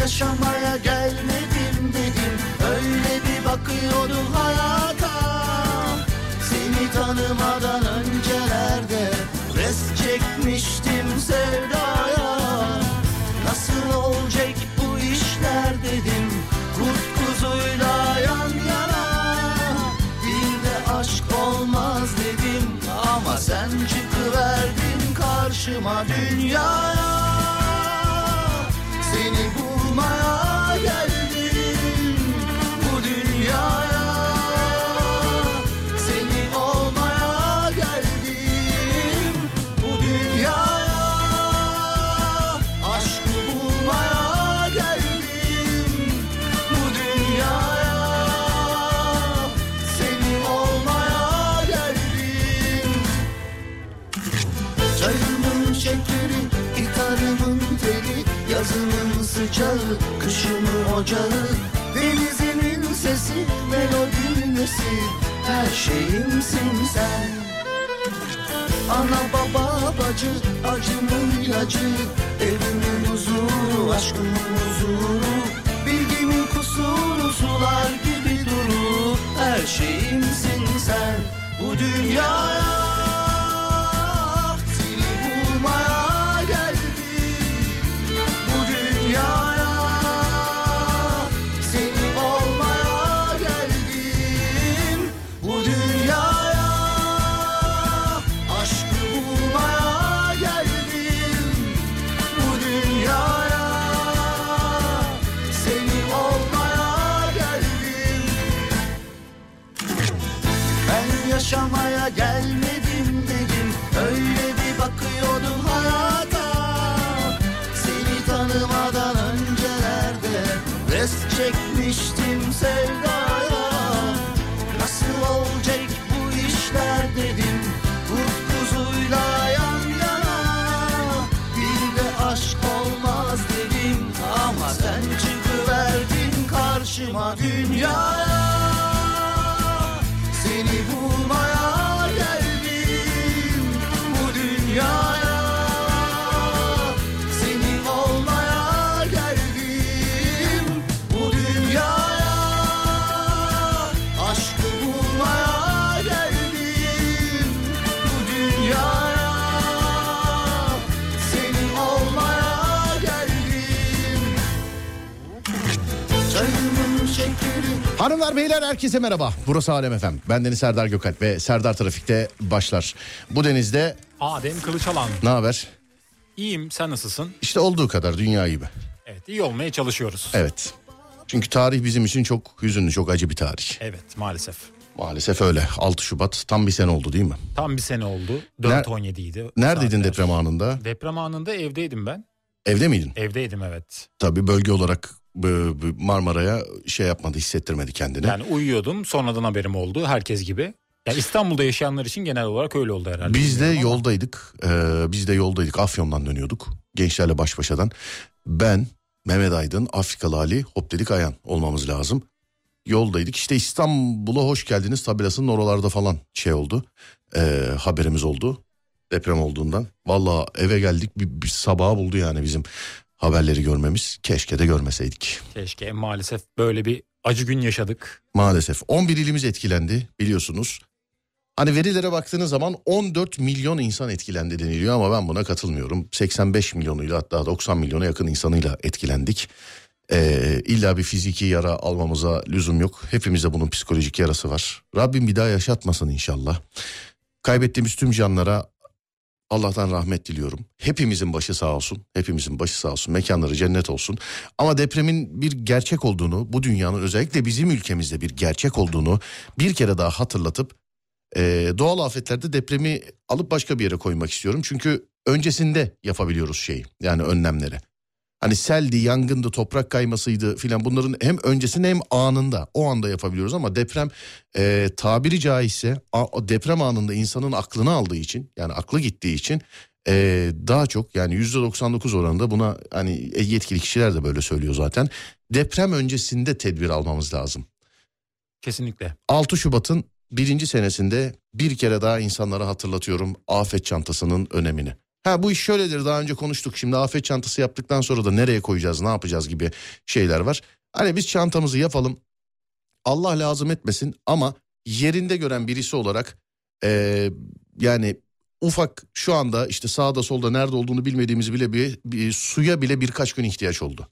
yaşamaya gelmedim dedim. Öyle bir bakıyordum hayata. Seni tanımadan öncelerde Res çekmiştim sevdaya. Nasıl olacak bu işler dedim Kurt kuzuyla yan yana. Bir de aşk olmaz dedim Ama sen çıkıverdin karşıma dünyaya bulmaya geldim sıcağı, kışımın ocağı Denizimin sesi, melodinin nesi? Her şeyimsin sen. Ana baba bacı, acımın ilacı. Evimin huzuru, aşkımın huzuru. Bilgimin kusuru, sular gibi duru. Her şeyimsin sen. Bu dünyaya Seni bulmaya yaşamaya gelmedim dedim. Öyle bir bakıyordum hayata. Seni tanımadan öncelerde Res çekmiştim sevdaya. Nasıl olacak bu işler dedim. Kurt kuzuyla yan yana. Bir de aşk olmaz dedim. Ama sen çıkıverdin karşıma dünyaya Hanımlar beyler herkese merhaba. Burası Alem Efem. Ben Deniz Serdar Gökalp ve Serdar Trafik'te başlar. Bu denizde Adem Kılıçalan. ne haber? İyiyim sen nasılsın? İşte olduğu kadar dünya gibi. Evet iyi olmaya çalışıyoruz. Evet. Çünkü tarih bizim için çok hüzünlü, çok acı bir tarih. Evet maalesef. Maalesef öyle. 6 Şubat tam bir sene oldu değil mi? Tam bir sene oldu. Ner- 4.17 idi. Neredeydin saatler. deprem anında? Deprem anında evdeydim ben. Evde miydin? Evdeydim evet. Tabii bölge olarak Marmara'ya şey yapmadı, hissettirmedi kendini. Yani uyuyordum sonradan haberim oldu herkes gibi. Ya İstanbul'da yaşayanlar için genel olarak öyle oldu herhalde. Biz de yoldaydık. Ee, biz de yoldaydık. Afyon'dan dönüyorduk. Gençlerle baş başadan. Ben, Mehmet Aydın, Afrikalı Ali, Hop dedik Ayan olmamız lazım. Yoldaydık. İşte İstanbul'a hoş geldiniz tabelasının oralarda falan şey oldu. Ee, haberimiz oldu. Deprem olduğundan. Valla eve geldik bir, bir sabaha buldu yani bizim haberleri görmemiz. Keşke de görmeseydik. Keşke maalesef böyle bir acı gün yaşadık. Maalesef 11 ilimiz etkilendi biliyorsunuz. Hani verilere baktığınız zaman 14 milyon insan etkilendi deniliyor ama ben buna katılmıyorum. 85 milyonuyla hatta 90 milyona yakın insanıyla etkilendik. Ee, illa bir fiziki yara almamıza lüzum yok. Hepimizde bunun psikolojik yarası var. Rabbim bir daha yaşatmasın inşallah. Kaybettiğimiz tüm canlara Allah'tan rahmet diliyorum. Hepimizin başı sağ olsun. Hepimizin başı sağ olsun. Mekanları cennet olsun. Ama depremin bir gerçek olduğunu, bu dünyanın özellikle bizim ülkemizde bir gerçek olduğunu bir kere daha hatırlatıp e, doğal afetlerde depremi alıp başka bir yere koymak istiyorum. Çünkü öncesinde yapabiliyoruz şeyi yani önlemleri. Hani seldi, yangındı, toprak kaymasıydı filan bunların hem öncesinde hem anında o anda yapabiliyoruz ama deprem e, tabiri caizse a- deprem anında insanın aklını aldığı için yani aklı gittiği için e, daha çok yani %99 oranında buna hani yetkili kişiler de böyle söylüyor zaten. Deprem öncesinde tedbir almamız lazım. Kesinlikle. 6 Şubat'ın birinci senesinde bir kere daha insanlara hatırlatıyorum afet çantasının önemini. Ha bu iş şöyledir daha önce konuştuk. Şimdi afet çantası yaptıktan sonra da nereye koyacağız ne yapacağız gibi şeyler var. Hani biz çantamızı yapalım. Allah lazım etmesin ama yerinde gören birisi olarak eee, yani ufak şu anda işte sağda solda nerede olduğunu bilmediğimiz bile bir, bir suya bile birkaç gün ihtiyaç oldu.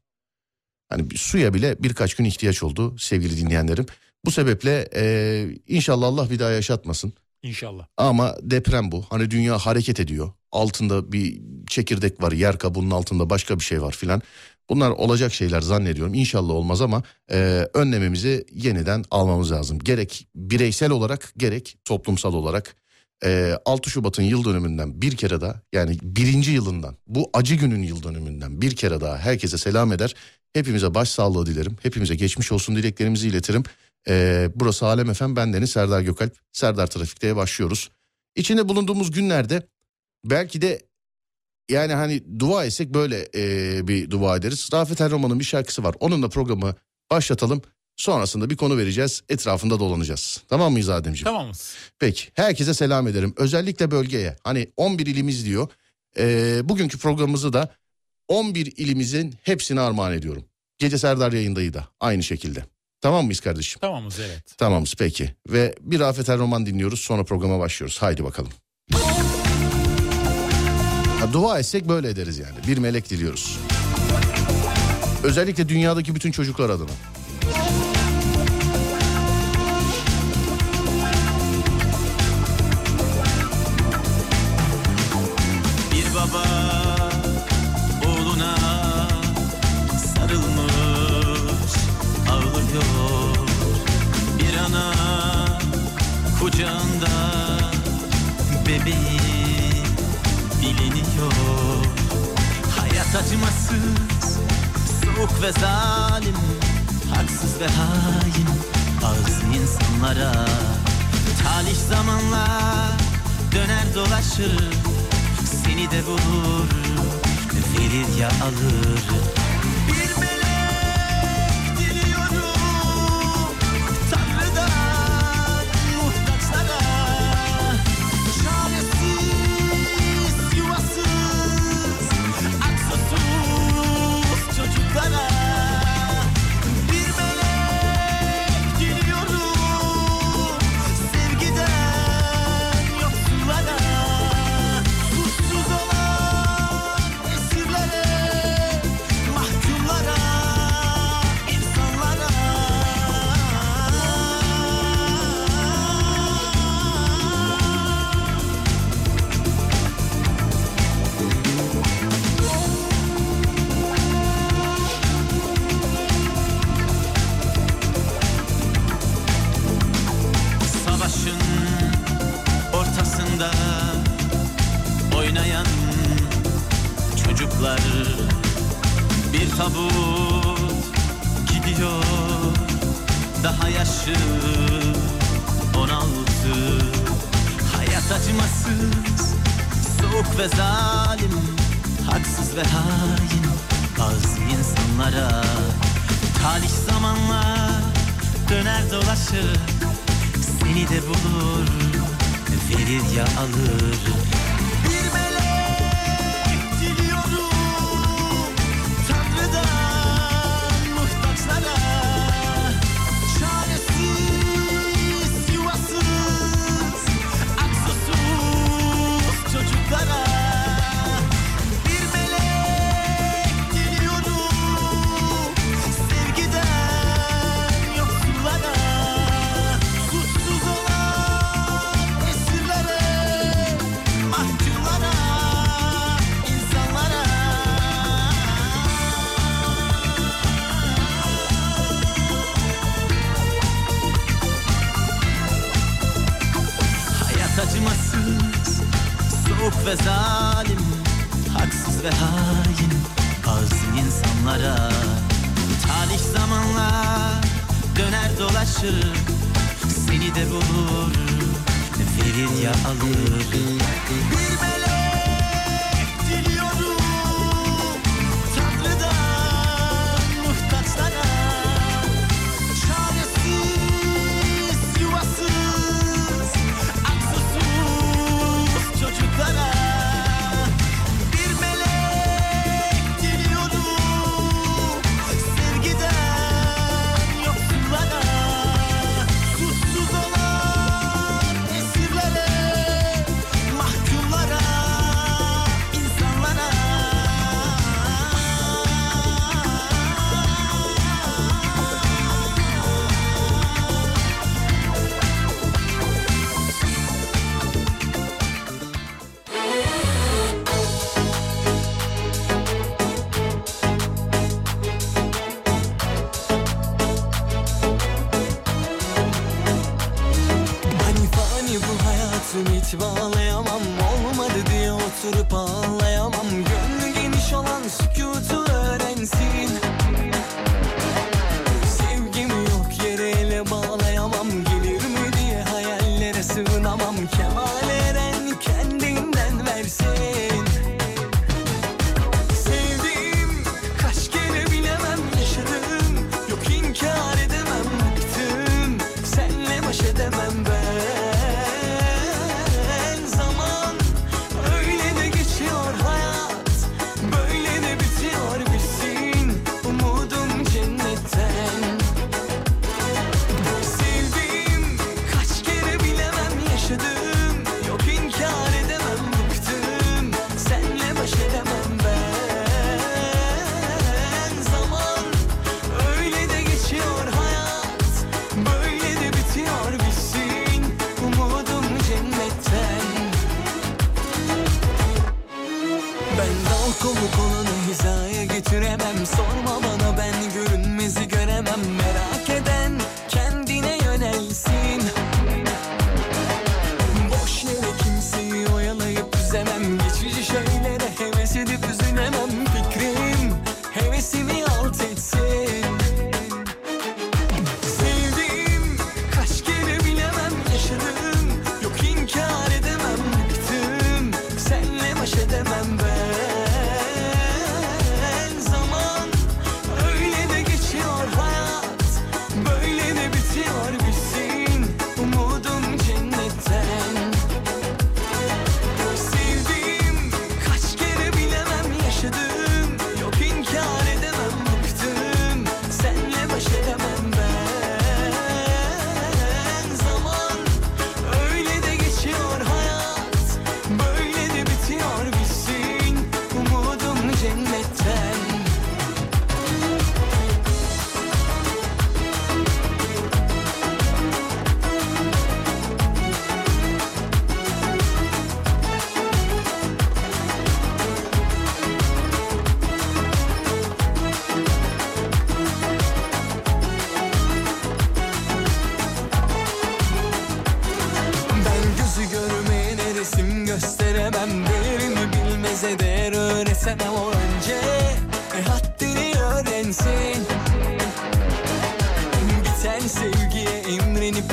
Hani suya bile birkaç gün ihtiyaç oldu sevgili dinleyenlerim. Bu sebeple eee, inşallah Allah bir daha yaşatmasın. İnşallah. Ama deprem bu. Hani dünya hareket ediyor. Altında bir çekirdek var, yer kabuğunun altında başka bir şey var filan. Bunlar olacak şeyler zannediyorum. İnşallah olmaz ama e, önlememizi yeniden almamız lazım. Gerek bireysel olarak gerek toplumsal olarak. E, 6 Şubat'ın yıl dönümünden bir kere daha yani birinci yılından bu acı günün yıl dönümünden bir kere daha herkese selam eder. Hepimize başsağlığı dilerim. Hepimize geçmiş olsun dileklerimizi iletirim. E, burası Alem Efem bendeniz Serdar Gökalp. Serdar Trafik'te başlıyoruz. İçinde bulunduğumuz günlerde belki de yani hani dua etsek böyle e, bir dua ederiz. Rafet El Roman'ın bir şarkısı var. Onunla programı başlatalım. Sonrasında bir konu vereceğiz. Etrafında dolanacağız. Tamam mıyız Ademciğim? Tamamız. Peki. Herkese selam ederim. Özellikle bölgeye. Hani 11 ilimiz diyor. E, bugünkü programımızı da 11 ilimizin hepsine armağan ediyorum. Gece Serdar yayındayı da aynı şekilde. Tamam mıyız kardeşim? Tamamız evet. Tamamız peki. Ve bir Rafet El Roman dinliyoruz sonra programa başlıyoruz. Haydi bakalım. Ha, dua etsek böyle ederiz yani. Bir melek diliyoruz. Özellikle dünyadaki bütün çocuklar adına. Soğuk ve zalim Haksız ve hain bazı insanlara. Talih zamanla döner dolaşır Seni de bulur, verir ya alır Sümit bağlayamam olmadı diye oturup ağlayamam. Gönlü geniş olan sükutu öğrensin.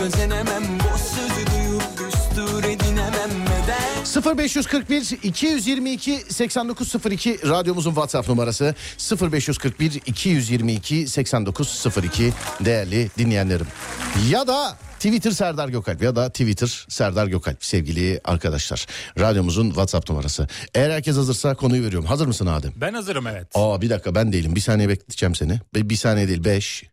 Özenemem Boş sözü duyup düstur edinemem Neden? 0541 222 8902 radyomuzun WhatsApp numarası 0541 222 8902 değerli dinleyenlerim. Ya da Twitter Serdar Gökalp ya da Twitter Serdar Gökalp sevgili arkadaşlar. Radyomuzun WhatsApp numarası. Eğer herkes hazırsa konuyu veriyorum. Hazır mısın Adem? Ben hazırım evet. Aa bir dakika ben değilim. Bir saniye bekleteceğim seni. Bir, bir saniye değil. 5,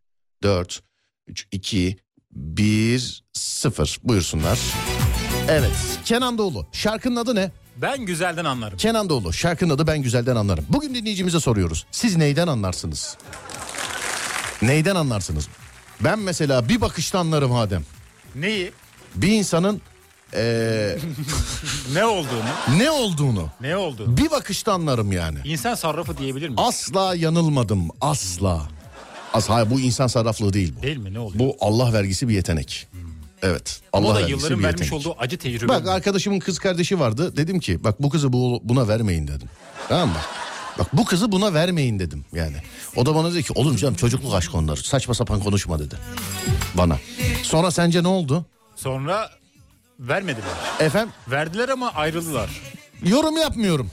4, 3, 2, 1, 0. Buyursunlar. Evet. Kenan Doğulu. Şarkının adı ne? Ben güzelden anlarım. Kenan Doğulu. Şarkının adı Ben Güzelden Anlarım. Bugün dinleyicimize soruyoruz. Siz neyden anlarsınız? Neyden anlarsınız? Ben mesela bir bakışta anlarım Adem. Neyi? Bir insanın eee, Ne olduğunu? ne olduğunu Ne olduğunu? bir bakışta anlarım yani. İnsan sarrafı diyebilir miyiz? Asla yanılmadım. Asla. As hayır, bu insan sarraflığı değil bu. Değil mi? Ne oluyor? Bu Allah vergisi bir yetenek. Evet. Allah o da yılların bir vermiş yetenek. olduğu acı tecrübe. Bak arkadaşımın kız kardeşi vardı. Dedim ki bak bu kızı bu, buna vermeyin dedim. Tamam mı? Bak bu kızı buna vermeyin dedim yani. O da bana dedi ki oğlum canım çocukluk aşk onlar. Saçma sapan konuşma dedi. Bana. Sonra sence ne oldu? Sonra vermediler. Efendim Verdiler ama ayrıldılar. yorum yapmıyorum.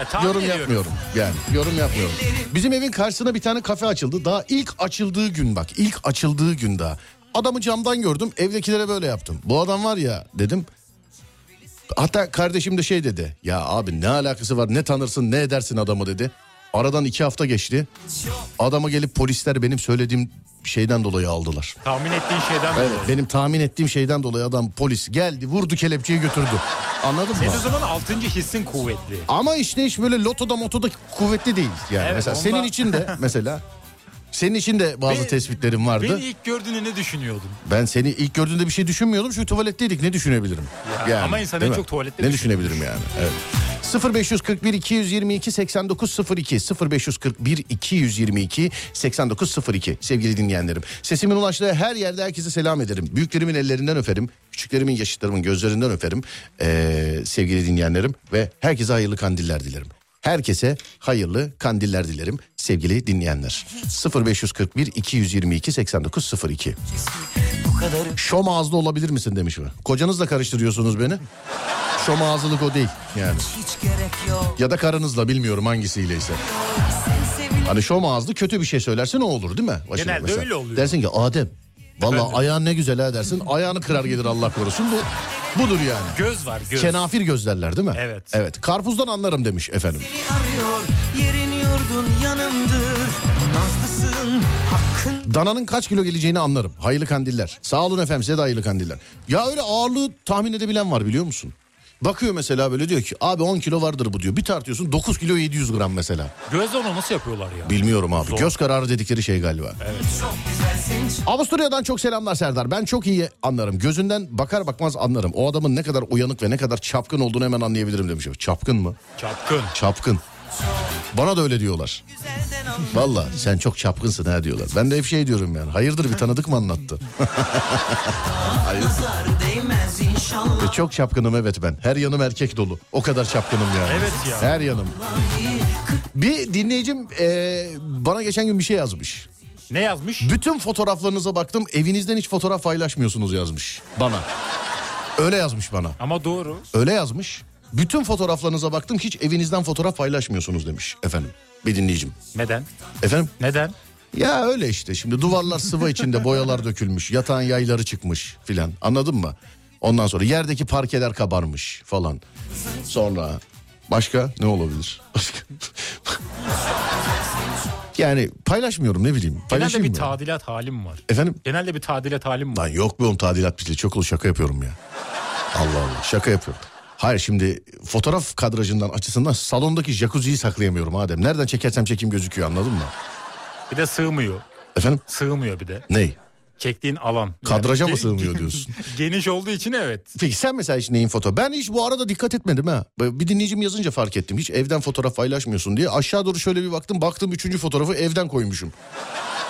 E, yorum ediyorum. yapmıyorum. Yani yorum yapmıyorum. Bizim evin karşısına bir tane kafe açıldı. Daha ilk açıldığı gün bak. ilk açıldığı gün daha. Adamı camdan gördüm. Evdekilere böyle yaptım. Bu adam var ya dedim. Hatta kardeşim de şey dedi. Ya abi ne alakası var ne tanırsın ne edersin adamı dedi. Aradan iki hafta geçti. Adama gelip polisler benim söylediğim şeyden dolayı aldılar. Tahmin ettiğin şeyden Evet dolayı. benim tahmin ettiğim şeyden dolayı adam polis geldi vurdu kelepçeyi götürdü. Anladın mı? Senin o zaman altıncı hissin kuvvetli. Ama işte hiç böyle lotoda motoda kuvvetli değil. Yani Evet, mesela onda- senin için de mesela senin için de bazı Beni- tespitlerim vardı. Beni ilk gördüğünde ne düşünüyordun? Ben seni ilk gördüğünde bir şey düşünmüyordum çünkü tuvaletteydik ne düşünebilirim? Ya, ama insan en çok tuvalette Ne düşünebilirim yani? Evet. 0541 222 8902 0541 222 8902 sevgili dinleyenlerim. Sesimin ulaştığı her yerde herkese selam ederim. Büyüklerimin ellerinden öperim. Küçüklerimin yaşıtlarımın gözlerinden öperim. Ee, sevgili dinleyenlerim ve herkese hayırlı kandiller dilerim. Herkese hayırlı kandiller dilerim sevgili dinleyenler. 0541 222 8902 Bu kadar Şom ağızlı olabilir misin demiş mi? Kocanızla karıştırıyorsunuz beni. Şom ağızlılık o değil yani. Ya da karınızla bilmiyorum hangisiyleyse. Hani şom ağızlı kötü bir şey söylerse ne olur değil mi? Başına Genelde mesela. öyle oluyor. Dersin ki Adem valla ayağın ne güzel ha dersin. Ayağını kırar gelir Allah korusun. Bu budur yani. Göz var göz. Kenafir gözlerler değil mi? Evet. Evet. Karpuzdan anlarım demiş efendim. arıyor Yerin yurdun yanımdır Nazlısın hakkın Dananın kaç kilo geleceğini anlarım. Hayırlı kandiller. Sağ olun efendim size de hayırlı kandiller. Ya öyle ağırlığı tahmin edebilen var biliyor musun? Bakıyor mesela böyle diyor ki abi 10 kilo vardır bu diyor. Bir tartıyorsun 9 kilo 700 gram mesela. Gözle onu nasıl yapıyorlar ya? Bilmiyorum abi. Zor. Göz kararı dedikleri şey galiba. Avusturya'dan çok selamlar Serdar. Ben çok iyi anlarım. Gözünden bakar bakmaz anlarım. O adamın ne kadar uyanık ve ne kadar çapkın olduğunu hemen anlayabilirim demiş. Çapkın mı? Çapkın. Çapkın. Bana da öyle diyorlar. Valla sen çok çapkınsın ha diyorlar. Ben de hep şey diyorum yani. Hayırdır bir tanıdık mı anlattı? Hayır. Ve Çok çapkınım evet ben. Her yanım erkek dolu. O kadar çapkınım yani. Evet ya. Her yanım. Bir dinleyicim e, bana geçen gün bir şey yazmış. Ne yazmış? Bütün fotoğraflarınıza baktım evinizden hiç fotoğraf paylaşmıyorsunuz yazmış bana. Öyle yazmış bana. Ama doğru. Öyle yazmış. Bütün fotoğraflarınıza baktım hiç evinizden fotoğraf paylaşmıyorsunuz demiş efendim. Bir dinleyicim. Neden? Efendim? Neden? Ya öyle işte şimdi duvarlar sıva içinde boyalar dökülmüş. Yatağın yayları çıkmış filan anladın mı? Ondan sonra yerdeki parkeler kabarmış falan. Sonra başka ne olabilir? Başka? yani paylaşmıyorum ne bileyim. Genelde bir tadilat halim var. Efendim? Genelde bir tadilat halim var. Lan yok be oğlum tadilat bizi çok olur şaka yapıyorum ya. Allah Allah şaka yapıyorum. Hayır şimdi fotoğraf kadrajından açısından salondaki jacuzziyi saklayamıyorum Adem. Nereden çekersem çekim gözüküyor anladın mı? Bir de sığmıyor. Efendim? Sığmıyor bir de. Ney? Çektiğin alan. Kadraja mı ge- sığmıyor diyorsun? Geniş olduğu için evet. Peki sen mesela hiç neyin foto? Ben hiç bu arada dikkat etmedim ha. Bir dinleyicim yazınca fark ettim. Hiç evden fotoğraf paylaşmıyorsun diye. Aşağı doğru şöyle bir baktım. Baktım üçüncü fotoğrafı evden koymuşum.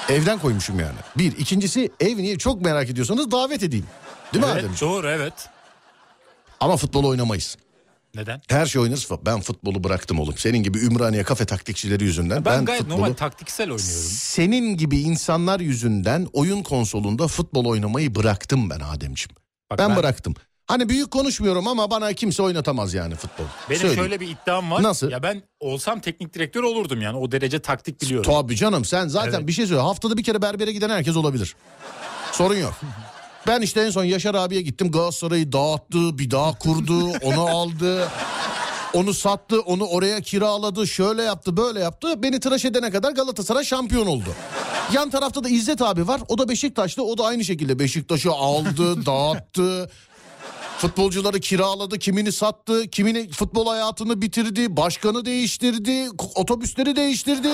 Evden koymuşum yani. Bir. ikincisi ev niye çok merak ediyorsanız davet edeyim. Değil mi evet, Ademciğim? doğru evet. Ama futbol oynamayız. Neden? Her şey oynarız. Ben futbolu bıraktım oğlum. Senin gibi Ümraniye kafe taktikçileri yüzünden. Ben, Ben, gayet futbolu... normal taktiksel oynuyorum. Senin gibi insanlar yüzünden oyun konsolunda futbol oynamayı bıraktım ben Ademciğim. Bak ben, bıraktım. Hani büyük konuşmuyorum ama bana kimse oynatamaz yani futbol. Benim Söyleyeyim. şöyle bir iddiam var. Nasıl? Ya ben olsam teknik direktör olurdum yani. O derece taktik biliyorum. Tabii canım sen zaten Evet. bir şey söyle. Haftada bir kere berbere giden herkes olabilir. Sorun yok. Ben işte en son Yaşar abiye gittim. Galatasaray'ı dağıttı, bir daha kurdu, onu aldı. Onu sattı, onu oraya kiraladı, şöyle yaptı, böyle yaptı. Beni tıraş edene kadar Galatasaray şampiyon oldu. Yan tarafta da İzzet abi var. O da Beşiktaş'ta. O da aynı şekilde Beşiktaş'ı aldı, dağıttı. Futbolcuları kiraladı, kimini sattı, kimini futbol hayatını bitirdi, başkanı değiştirdi, otobüsleri değiştirdi.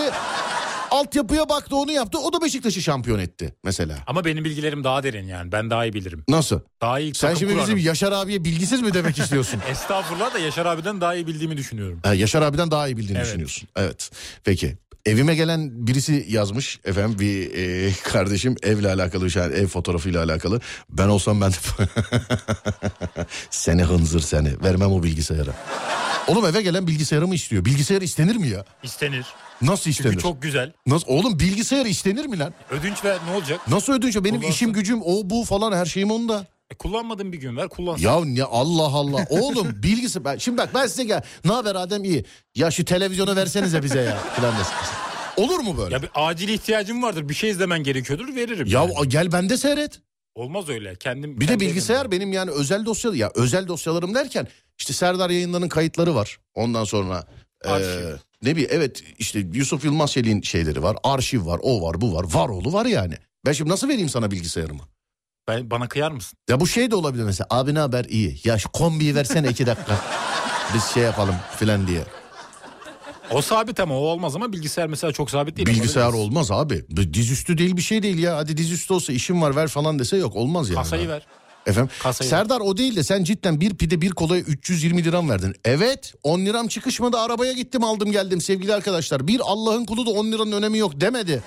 Altyapıya baktı onu yaptı. O da Beşiktaş'ı şampiyon etti mesela. Ama benim bilgilerim daha derin yani. Ben daha iyi bilirim. Nasıl? Daha iyi Sen şimdi kurarım. bizim Yaşar abiye bilgisiz mi demek istiyorsun? Estağfurullah da Yaşar abiden daha iyi bildiğimi düşünüyorum. Ha, Yaşar abiden daha iyi bildiğini Evet. düşünüyorsun. Evet. Peki. Evime gelen birisi yazmış efendim bir e, kardeşim evle alakalı yani ev fotoğrafıyla alakalı. Ben olsam ben de seni hınzır seni vermem o bilgisayara. Oğlum eve gelen bilgisayarımı istiyor. Bilgisayar istenir mi ya? İstenir. Nasıl istenir? Çünkü çok güzel. Nasıl? Oğlum bilgisayar istenir mi lan? Ödünç ver ne olacak? Nasıl ödünç? Benim Kullansın. işim gücüm o bu falan her şeyim onda. E, kullanmadığın bir gün ver kullansın. Ya ne Allah Allah. Oğlum bilgisi ben şimdi bak ben size gel. Ne haber Adem iyi. Ya şu televizyonu versenize bize ya falan desin. Olur mu böyle? Ya Ya, bir acil ihtiyacım vardır. Bir şey izlemen gerekiyordur veririm. yani. gel bende seyret. Olmaz öyle. Kendim Bir de kendi bilgisayar evimde. benim yani özel dosyalı ya özel dosyalarım derken işte Serdar yayınlarının kayıtları var. Ondan sonra e, ne bir evet işte Yusuf Yılmaz Çelik'in şeyleri var. Arşiv var, o var, bu var. Var oğlu var yani. Ben şimdi nasıl vereyim sana bilgisayarımı? Ben, bana kıyar mısın? Ya bu şey de olabilir mesela. Abi ne haber? iyi. Ya şu kombiyi versene iki dakika. Biz şey yapalım filan diye. O sabit ama o olmaz ama bilgisayar mesela çok sabit değil. Bilgisayar Olabilir. olmaz abi. Dizüstü değil bir şey değil ya. Hadi dizüstü olsa işim var ver falan dese yok olmaz yani. Kasayı ver. Efendim Kasayı Serdar o değil de sen cidden bir pide bir kolaya 320 liram verdin. Evet 10 liram çıkışmadı arabaya gittim aldım geldim sevgili arkadaşlar. Bir Allah'ın kulu da 10 liranın önemi yok demedi.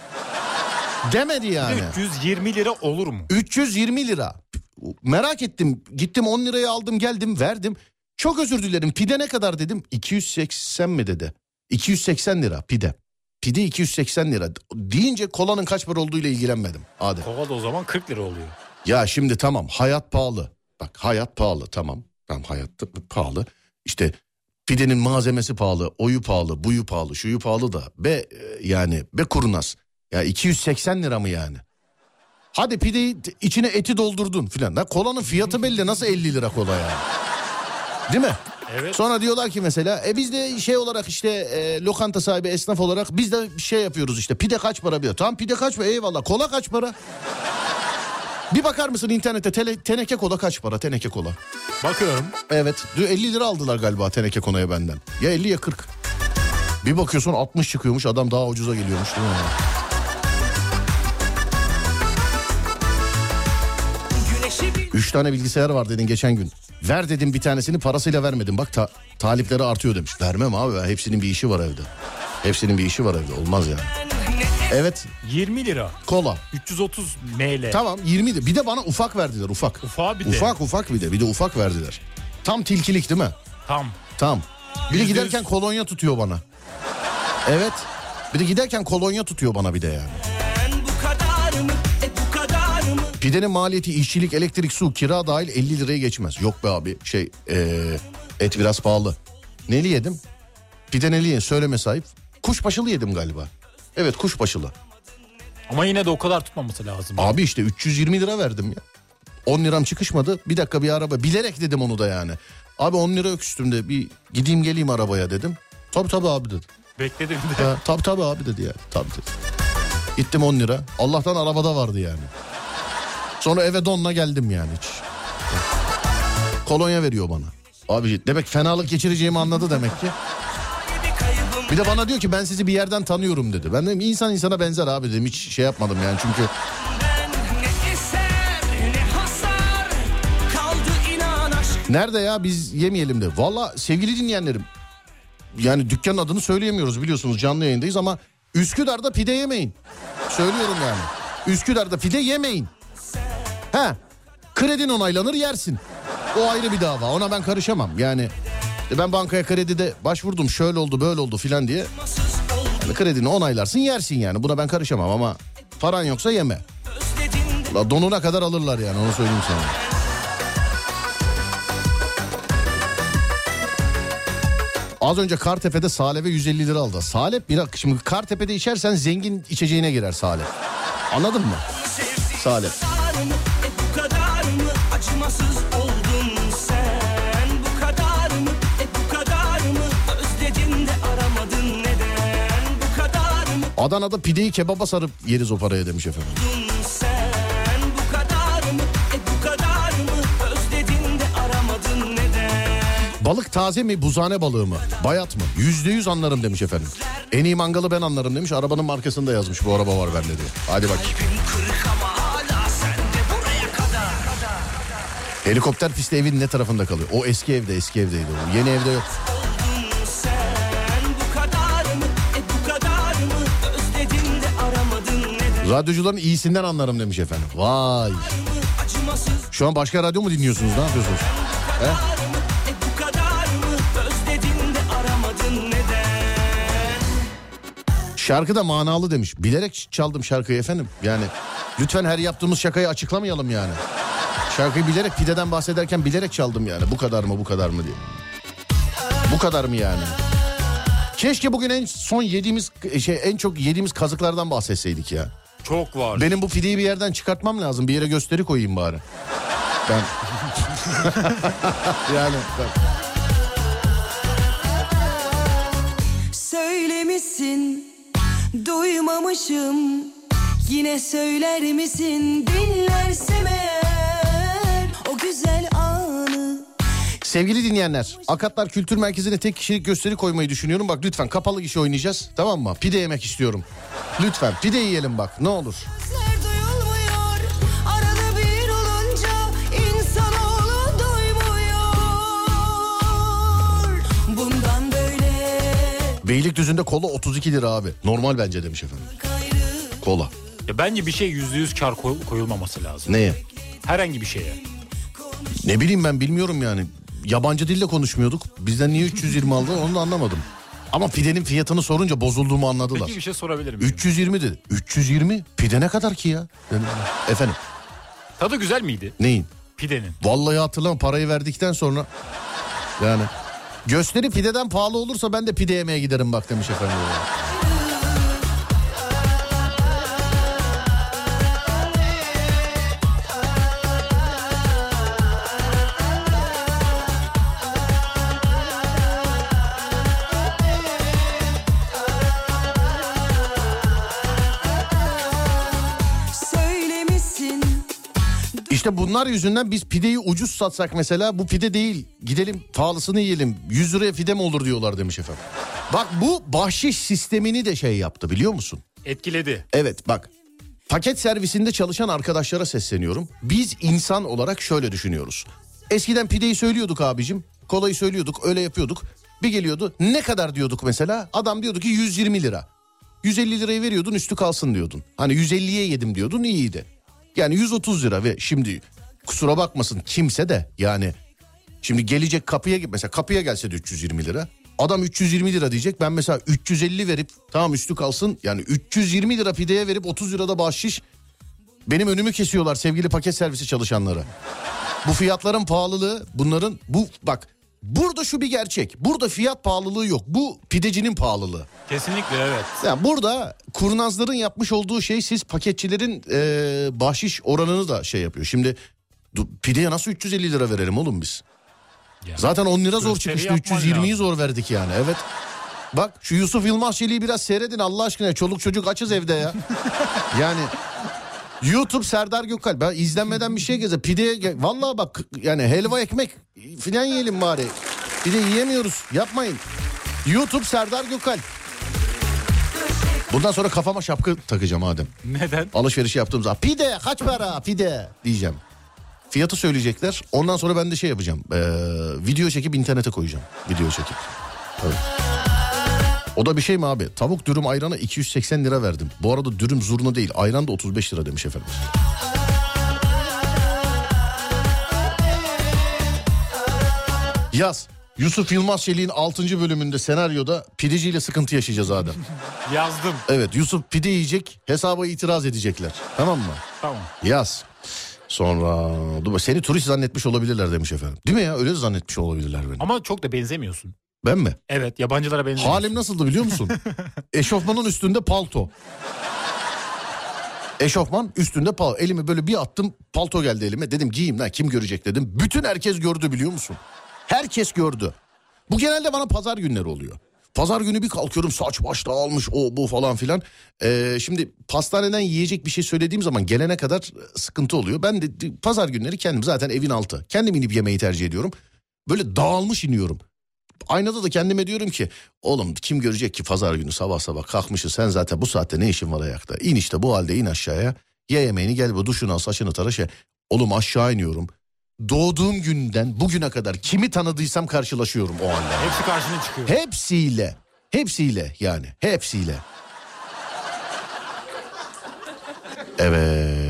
Demedi yani. 320 lira olur mu? 320 lira. Merak ettim. Gittim 10 liraya aldım geldim verdim. Çok özür dilerim pide ne kadar dedim. 280 mi dedi. 280 lira pide. Pide 280 lira. Deyince kolanın kaç para olduğuyla ilgilenmedim. Adem. Kova da o zaman 40 lira oluyor. Ya şimdi tamam hayat pahalı. Bak hayat pahalı tamam. Tamam hayatta pahalı. İşte pidenin malzemesi pahalı, oyu pahalı, buyu pahalı, şuyu pahalı da. Be e, yani be kurnaz. Ya 280 lira mı yani? Hadi pideyi içine eti doldurdun filan. Da kolanın fiyatı belli nasıl 50 lira kola yani? Değil mi? Evet. Sonra diyorlar ki mesela e biz de şey olarak işte e, lokanta sahibi esnaf olarak biz de şey yapıyoruz işte pide kaç para diyor. Tamam pide kaç para eyvallah kola kaç para? Bir bakar mısın internete tele- teneke kola kaç para teneke kola? Bakıyorum. Evet dün 50 lira aldılar galiba teneke konaya benden. Ya 50 ya 40. Bir bakıyorsun 60 çıkıyormuş adam daha ucuza geliyormuş değil mi? Üç tane bilgisayar var dedin geçen gün. Ver dedim bir tanesini parasıyla vermedim. Bak ta- talipleri artıyor demiş. Vermem abi hepsinin bir işi var evde. Hepsinin bir işi var evde olmaz yani. Evet 20 lira. kola. 330 ml. Tamam 20 de. Bir de bana ufak verdiler ufak. Ufağı bir de. Ufak ufak bir de. Bir de ufak verdiler. Tam tilkilik değil mi? Tam. Tam. Bir de giderken kolonya tutuyor bana. Evet. Bir de giderken kolonya tutuyor bana bir de yani. Pidenin maliyeti işçilik, elektrik, su, kira dahil 50 liraya geçmez. Yok be abi şey eee, et biraz pahalı. Neli yedim? Pide neli yedim söyleme sahip. Kuşbaşılı yedim galiba. Evet kuşbaşılı. Ama yine de o kadar tutmaması lazım. Abi işte 320 lira verdim ya. 10 liram çıkışmadı. Bir dakika bir araba. Bilerek dedim onu da yani. Abi 10 lira yok üstümde. Bir gideyim geleyim arabaya dedim. Tabii tabii abi dedi. Bekledim de. Ha, tabii tabii abi dedi ya. Tabii dedi. Gittim 10 lira. Allah'tan arabada vardı yani. Sonra eve donla geldim yani hiç. Kolonya veriyor bana. Abi demek fenalık geçireceğimi anladı demek ki. Bir de bana diyor ki ben sizi bir yerden tanıyorum dedi. Ben dedim insan insana benzer abi dedim hiç şey yapmadım yani çünkü Nerede ya biz yemeyelim de. Valla sevgili dinleyenlerim. Yani dükkanın adını söyleyemiyoruz biliyorsunuz canlı yayındayız ama Üsküdar'da pide yemeyin. Söylüyorum yani. Üsküdar'da pide yemeyin. He. Kredin onaylanır yersin. O ayrı bir dava. Ona ben karışamam. Yani e, ben bankaya kredide başvurdum şöyle oldu böyle oldu filan diye. Yani kredini onaylarsın yersin yani. Buna ben karışamam ama paran yoksa yeme. La donuna kadar alırlar yani onu söyleyeyim sana. Az önce Kartepe'de Salep'e 150 lira aldı. Salep bir dakika şimdi Kartepe'de içersen zengin içeceğine girer Salep. Anladın mı? Salep. Kadar mı? E bu kadar mı? Acımasız oldun sen Bu kadar mı? E bu kadar mı? Özledin de aramadın neden Bu kadar mı? Adana'da pideyi kebaba sarıp yeriz o paraya demiş efendim. sen Bu kadar mı? E bu kadar mı? Özledin de aramadın neden Balık taze mi buzhane balığı mı? Bayat mı? Yüzde yüz anlarım demiş efendim. En iyi mangalı ben anlarım demiş. Arabanın markasında yazmış bu araba var bende diye. Hadi bak. Kırık ama Helikopter pisti evin ne tarafında kalıyor? O eski evde eski evdeydi o. Yeni evde yok. Radyocuların iyisinden anlarım demiş efendim. Vay. Şu an başka radyo mu dinliyorsunuz? Ne yapıyorsunuz? He? Şarkı da manalı demiş. Bilerek çaldım şarkıyı efendim. Yani lütfen her yaptığımız şakayı açıklamayalım yani. Şarkıyı bilerek pideden bahsederken bilerek çaldım yani. Bu kadar mı bu kadar mı diye. Bu kadar mı yani? Keşke bugün en son yediğimiz şey en çok yediğimiz kazıklardan bahsetseydik ya. Çok var. Benim bu pideyi bir yerden çıkartmam lazım. Bir yere gösteri koyayım bari. Ben yani ben- Söylemişsin duymamışım Yine söyler misin dinlersem eğer güzel anı Sevgili dinleyenler, Akatlar Kültür Merkezi'ne tek kişilik gösteri koymayı düşünüyorum. Bak lütfen kapalı gişe oynayacağız. Tamam mı? Pide yemek istiyorum. Lütfen pide yiyelim bak ne olur. Sözler duyulmuyor Arada bir olunca insanoğlu doymuyor Bundan böyle Beylikdüzü'nde kola 32 lira abi. Normal bence demiş efendim. Kola. Ya bence bir şey yüzde yüz kar koy- koyulmaması lazım. Neye? Herhangi bir şeye. Ne bileyim ben bilmiyorum yani. Yabancı dille konuşmuyorduk. Bizden niye 320 aldı onu da anlamadım. Ama pidenin fiyatını sorunca bozulduğumu anladılar. Peki bir şey sorabilir miyim? 320 dedi. 320? Pide ne kadar ki ya? Dedim, Efendim Tadı güzel miydi neyin? pidenin? Vallahi hatırlamam parayı verdikten sonra. Yani gösteri pideden pahalı olursa ben de pide yemeye giderim bak demiş efendim. İşte bunlar yüzünden biz pideyi ucuz satsak mesela bu pide değil. Gidelim pahalısını yiyelim. 100 liraya pide mi olur diyorlar demiş efendim. Bak bu bahşiş sistemini de şey yaptı biliyor musun? Etkiledi. Evet bak paket servisinde çalışan arkadaşlara sesleniyorum. Biz insan olarak şöyle düşünüyoruz. Eskiden pideyi söylüyorduk abicim. Kolayı söylüyorduk öyle yapıyorduk. Bir geliyordu ne kadar diyorduk mesela. Adam diyordu ki 120 lira. 150 lirayı veriyordun üstü kalsın diyordun. Hani 150'ye yedim diyordun iyiydi. Yani 130 lira ve şimdi kusura bakmasın kimse de yani şimdi gelecek kapıya mesela kapıya gelse de 320 lira. Adam 320 lira diyecek. Ben mesela 350 verip tamam üstü kalsın. Yani 320 lira pideye verip 30 lira da bahşiş. Benim önümü kesiyorlar sevgili paket servisi çalışanları. Bu fiyatların pahalılığı bunların bu bak burada şu bir gerçek. Burada fiyat pahalılığı yok. Bu pidecinin pahalılığı. Kesinlikle evet. Yani burada kurnazların yapmış olduğu şey siz paketçilerin eee, bahşiş oranını da şey yapıyor. Şimdi pideye nasıl 350 lira verelim oğlum biz? Ya. Zaten 10 lira zor çıkmıştı. yapman 320'yi lazım. zor verdik yani. Evet. Bak şu Yusuf Yılmaz Çelik'i biraz seyredin Allah aşkına. Çoluk çocuk açız evde ya. yani YouTube Serdar Gökal. Ben izlenmeden bir şey geze. Pideye vallahi bak yani helva ekmek filan yiyelim bari. Pide yiyemiyoruz. Yapmayın. YouTube Serdar Gökal. Bundan sonra kafama şapka takacağım Adem. Neden? Alışveriş yaptığım zaman pide kaç para pide diyeceğim. Fiyatı söyleyecekler. Ondan sonra ben de şey yapacağım. Ee, video çekip internete koyacağım. Video çekip. Evet. O da bir şey mi abi? Tavuk dürüm ayrana 280 lira verdim. Bu arada dürüm zurna değil. Ayran da 35 lira demiş efendim. Yaz. Yusuf Yılmaz Çelik'in 6. bölümünde senaryoda pideciyle sıkıntı yaşayacağız Adem. Yazdım. Evet Yusuf pide yiyecek hesaba itiraz edecekler. Tamam mı? Tamam. Yaz. Sonra dur seni turist zannetmiş olabilirler demiş efendim. Değil mi ya öyle zannetmiş olabilirler beni. Ama çok da benzemiyorsun. Ben mi? Evet yabancılara benzemiyorsun. Halim nasıldı biliyor musun? Eşofmanın üstünde palto. Eşofman üstünde palto. Elimi böyle bir attım palto geldi elime. Dedim giyeyim lan kim görecek dedim. Bütün herkes gördü biliyor musun? Herkes gördü. Bu genelde bana pazar günleri oluyor. Pazar günü bir kalkıyorum saç baş dağılmış o bu falan filan. Ee, şimdi pastaneden yiyecek bir şey söylediğim zaman gelene kadar sıkıntı oluyor. Ben de pazar günleri kendim zaten evin altı. Kendim inip yemeyi tercih ediyorum. Böyle dağılmış iniyorum. Aynada da kendime diyorum ki oğlum kim görecek ki pazar günü sabah sabah kalkmışsın sen zaten bu saatte ne işin var ayakta. İn işte bu halde in aşağıya ye yemeğini gel bu duşunu al saçını tara şey. Oğlum aşağı iniyorum. Doğduğum günden bugüne kadar kimi tanıdıysam karşılaşıyorum o halde. Hepsi karşına çıkıyor. Hepsiyle. Hepsiyle yani. Hepsiyle. Evet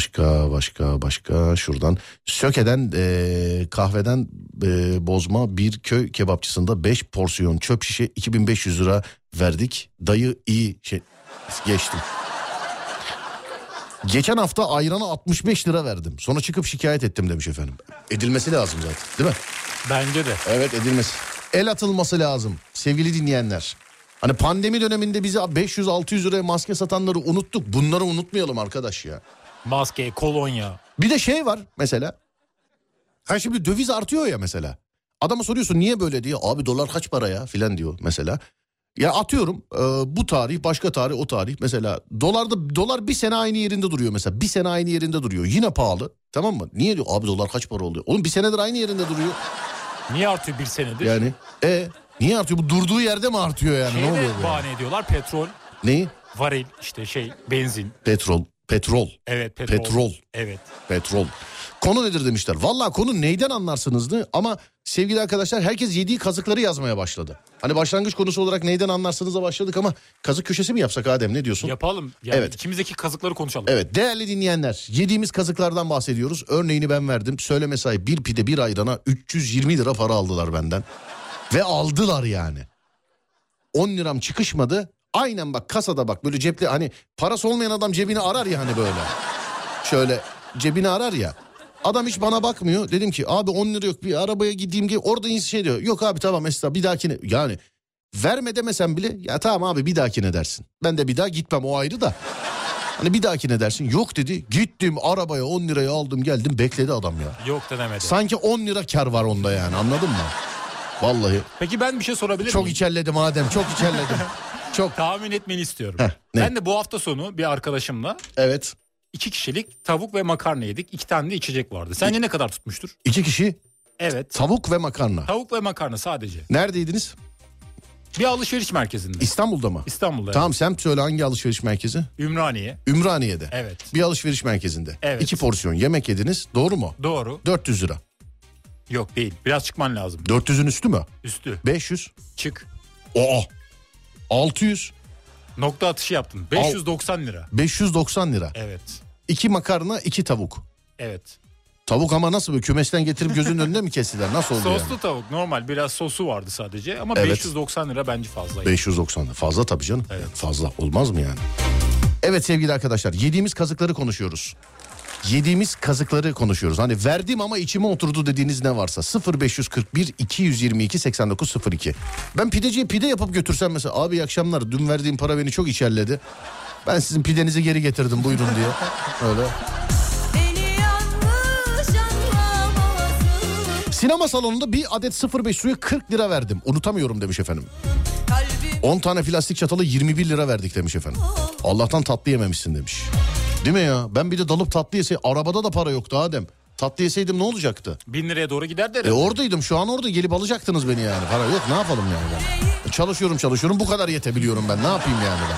başka başka başka şuradan Söke'den eee, kahveden eee, bozma bir köy kebapçısında 5 porsiyon çöp şişe 2500 lira verdik. Dayı iyi şey geçtim. Geçen hafta ayrana 65 lira verdim. Sonra çıkıp şikayet ettim demiş efendim. Edilmesi lazım zaten değil mi? Bence de. Evet edilmesi. El atılması lazım sevgili dinleyenler. Hani pandemi döneminde bize 500-600 liraya maske satanları unuttuk. Bunları unutmayalım arkadaş ya. Maske, kolonya. Bir de şey var mesela. Ha şimdi döviz artıyor ya mesela. Adama soruyorsun niye böyle diye. Abi dolar kaç para ya filan diyor mesela. Ya atıyorum e, bu tarih başka tarih o tarih mesela dolarda dolar bir sene aynı yerinde duruyor mesela bir sene aynı yerinde duruyor yine pahalı tamam mı? Niye diyor abi dolar kaç para oluyor? Oğlum bir senedir aynı yerinde duruyor Niye artıyor bir senedir? yani e niye artıyor bu durduğu yerde mi artıyor yani Şeye ne oluyor bahane ediyorlar. Petrol, Neyi? varil, işte şey, benzin. Petrol petrol Evet petrol. Petrol. Evet. petrol. Konu nedir demişler. Valla konu neyden anlarsınızdı ama sevgili arkadaşlar herkes yediği kazıkları yazmaya başladı. Hani başlangıç konusu olarak neyden anlarsınız'a başladık ama kazık köşesi mi yapsak Adem ne diyorsun? Yapalım. Yani Evet. ikimizdeki kazıkları konuşalım. Evet değerli dinleyenler yediğimiz kazıklardan bahsediyoruz. Örneğini ben verdim. Söyleme sahip bir pide bir ayrana 320 lira para aldılar benden. Ve aldılar yani. 10 liram çıkışmadı. Aynen bak kasada bak böyle cepte hani parası olmayan adam cebini arar ya hani böyle. Şöyle cebini arar ya. Adam hiç bana bakmıyor. Dedim ki abi 10 lira yok bir arabaya gideyim ki orada şey diyor. Yok abi tamam estağfurullah bir dahakine. Yani verme demesem bile ya tamam abi bir dahakine dersin. Ben de bir daha gitmem o ayrı da. Hani bir dahakine dersin. Yok dedi. Gittim arabaya 10 liraya aldım geldim bekledi adam ya. Yok denemedi. Sanki 10 lira kar var onda yani anladın mı? Vallahi Peki ben bir şey sorabilir çok miyim? içerledim Adem çok içerledim. çok Tahmin etmeni istiyorum. Heh, ne? Ben de bu hafta sonu bir arkadaşımla evet. iki kişilik tavuk ve makarna yedik. İki tane de içecek vardı. Sence ne kadar tutmuştur? İki kişi Evet. tavuk ve makarna. Tavuk ve makarna sadece. Neredeydiniz? Bir alışveriş merkezinde. İstanbul'da mı? İstanbul'da. Tamam semt söyle hangi alışveriş merkezi? Ümraniye. Ümraniye'de. Evet. Bir alışveriş merkezinde. Evet. İki porsiyon yemek yediniz. Doğru mu? Doğru. 400 lira. Yok değil. Biraz çıkman lazım. 400'ün üstü mü? Üstü. 500. Çık. Oo. 600. Nokta atışı yaptın. 590 lira. 590 lira. Evet. İki makarna, iki tavuk. Evet. Tavuk ama nasıl böyle kümesten getirip gözünün önünde mi kestiler? Nasıl oldu Soslu yani? tavuk normal biraz sosu vardı sadece ama Evet. 590 lira bence fazla. 590 lira. Fazla tabii canım. Evet. Fazla olmaz mı yani? Evet sevgili arkadaşlar yediğimiz kazıkları konuşuyoruz. Yediğimiz kazıkları konuşuyoruz. Hani verdim ama içime oturdu dediğiniz ne varsa 0541 222 8902. Ben pideciye pide yapıp götürsem mesela abi iyi akşamlar dün verdiğim para beni çok içerledi. Ben sizin pidenizi geri getirdim buyurun diye. Öyle. Sinema salonunda bir adet 05 suya 40 lira verdim. Unutamıyorum demiş efendim. Kalbim 10 tane plastik çatalı 21 lira verdik demiş efendim. Allah'tan tatlı yememişsin demiş. Değil mi ya? Ben bir de dalıp tatlı yeseydim. Arabada da para yoktu Adem. Tatlı yeseydim ne olacaktı? 1000 liraya doğru gider E derim. oradaydım şu an orada gelip alacaktınız beni yani. Para yok ne yapalım yani ben. E, çalışıyorum çalışıyorum bu kadar yetebiliyorum ben. Ne yapayım yani ben?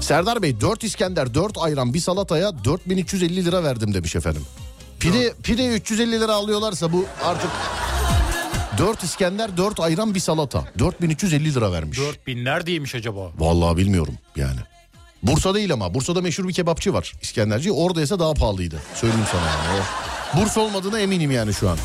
Serdar Bey 4 İskender 4 ayran bir salataya 4350 lira verdim demiş efendim. Pide, pide 350 lira alıyorlarsa bu artık 4 İskender 4 ayran bir salata 4350 lira vermiş. 4000 neredeymiş acaba? Vallahi bilmiyorum yani. Bursa değil ama Bursa'da meşhur bir kebapçı var İskenderci. Orada ise daha pahalıydı. Söyleyeyim sana yani. Bursa olmadığına eminim yani şu an.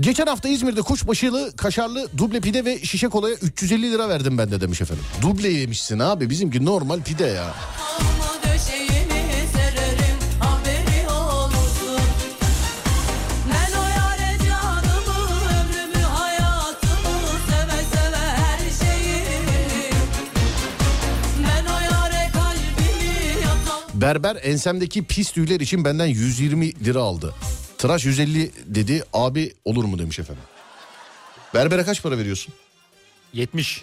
Geçen hafta İzmir'de kuşbaşılı, kaşarlı, duble pide ve şişe kolaya 350 lira verdim ben de demiş efendim. Duble yemişsin abi bizimki normal pide ya. Alma Berber ensemdeki pis tüyler için benden 120 lira aldı. Tıraş 150 dedi abi olur mu demiş efendim. Berbere kaç para veriyorsun? 70.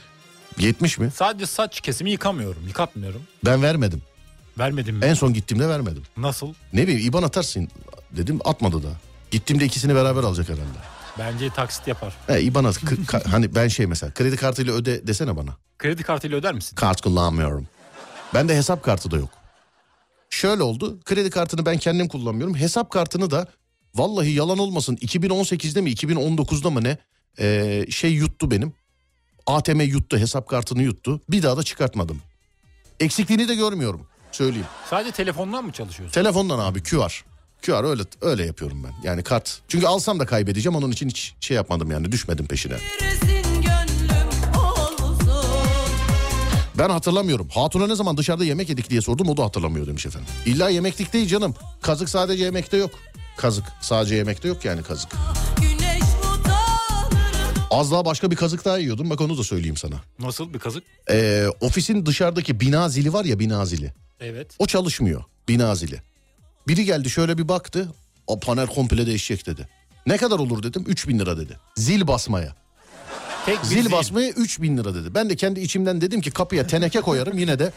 70 mi? Sadece saç kesimi yıkamıyorum. Yıkatmıyorum. Ben vermedim. Vermedim mi? En son gittiğimde vermedim. Nasıl? Ne bileyim IBAN atarsın dedim atmadı da. Gittiğimde ikisini beraber alacak herhalde. Bence taksit yapar. He IBAN at. K- ka- hani ben şey mesela kredi kartıyla öde desene bana. Kredi kartıyla öder misin? Kart kullanmıyorum. Bende hesap kartı da yok. Şöyle oldu. Kredi kartını ben kendim kullanmıyorum. Hesap kartını da vallahi yalan olmasın 2018'de mi 2019'da mı ne ee, şey yuttu benim. ATM yuttu hesap kartını yuttu. Bir daha da çıkartmadım. Eksikliğini de görmüyorum. Söyleyeyim. Sadece telefondan mı çalışıyorsun? Telefondan abi QR. QR öyle öyle yapıyorum ben. Yani kart. Çünkü alsam da kaybedeceğim. Onun için hiç şey yapmadım yani düşmedim peşine. Girsin Ben hatırlamıyorum. Hatuna ne zaman dışarıda yemek yedik diye sordum o da hatırlamıyor demiş efendim. İlla yemeklik değil canım. Kazık sadece yemekte yok. Kazık sadece yemekte yok yani kazık. Az daha başka bir kazık daha yiyordum. Bak onu da söyleyeyim sana. Nasıl bir kazık? Ee, ofisin dışarıdaki bina zili var ya bina zili. Evet. O çalışmıyor. Bina zili. Biri geldi şöyle bir baktı. O panel komple değişecek dedi. Ne kadar olur dedim. 3000 lira dedi. Zil basmaya. Tek bir Zil basmaya 3000 lira dedi. Ben de kendi içimden dedim ki kapıya teneke koyarım yine de.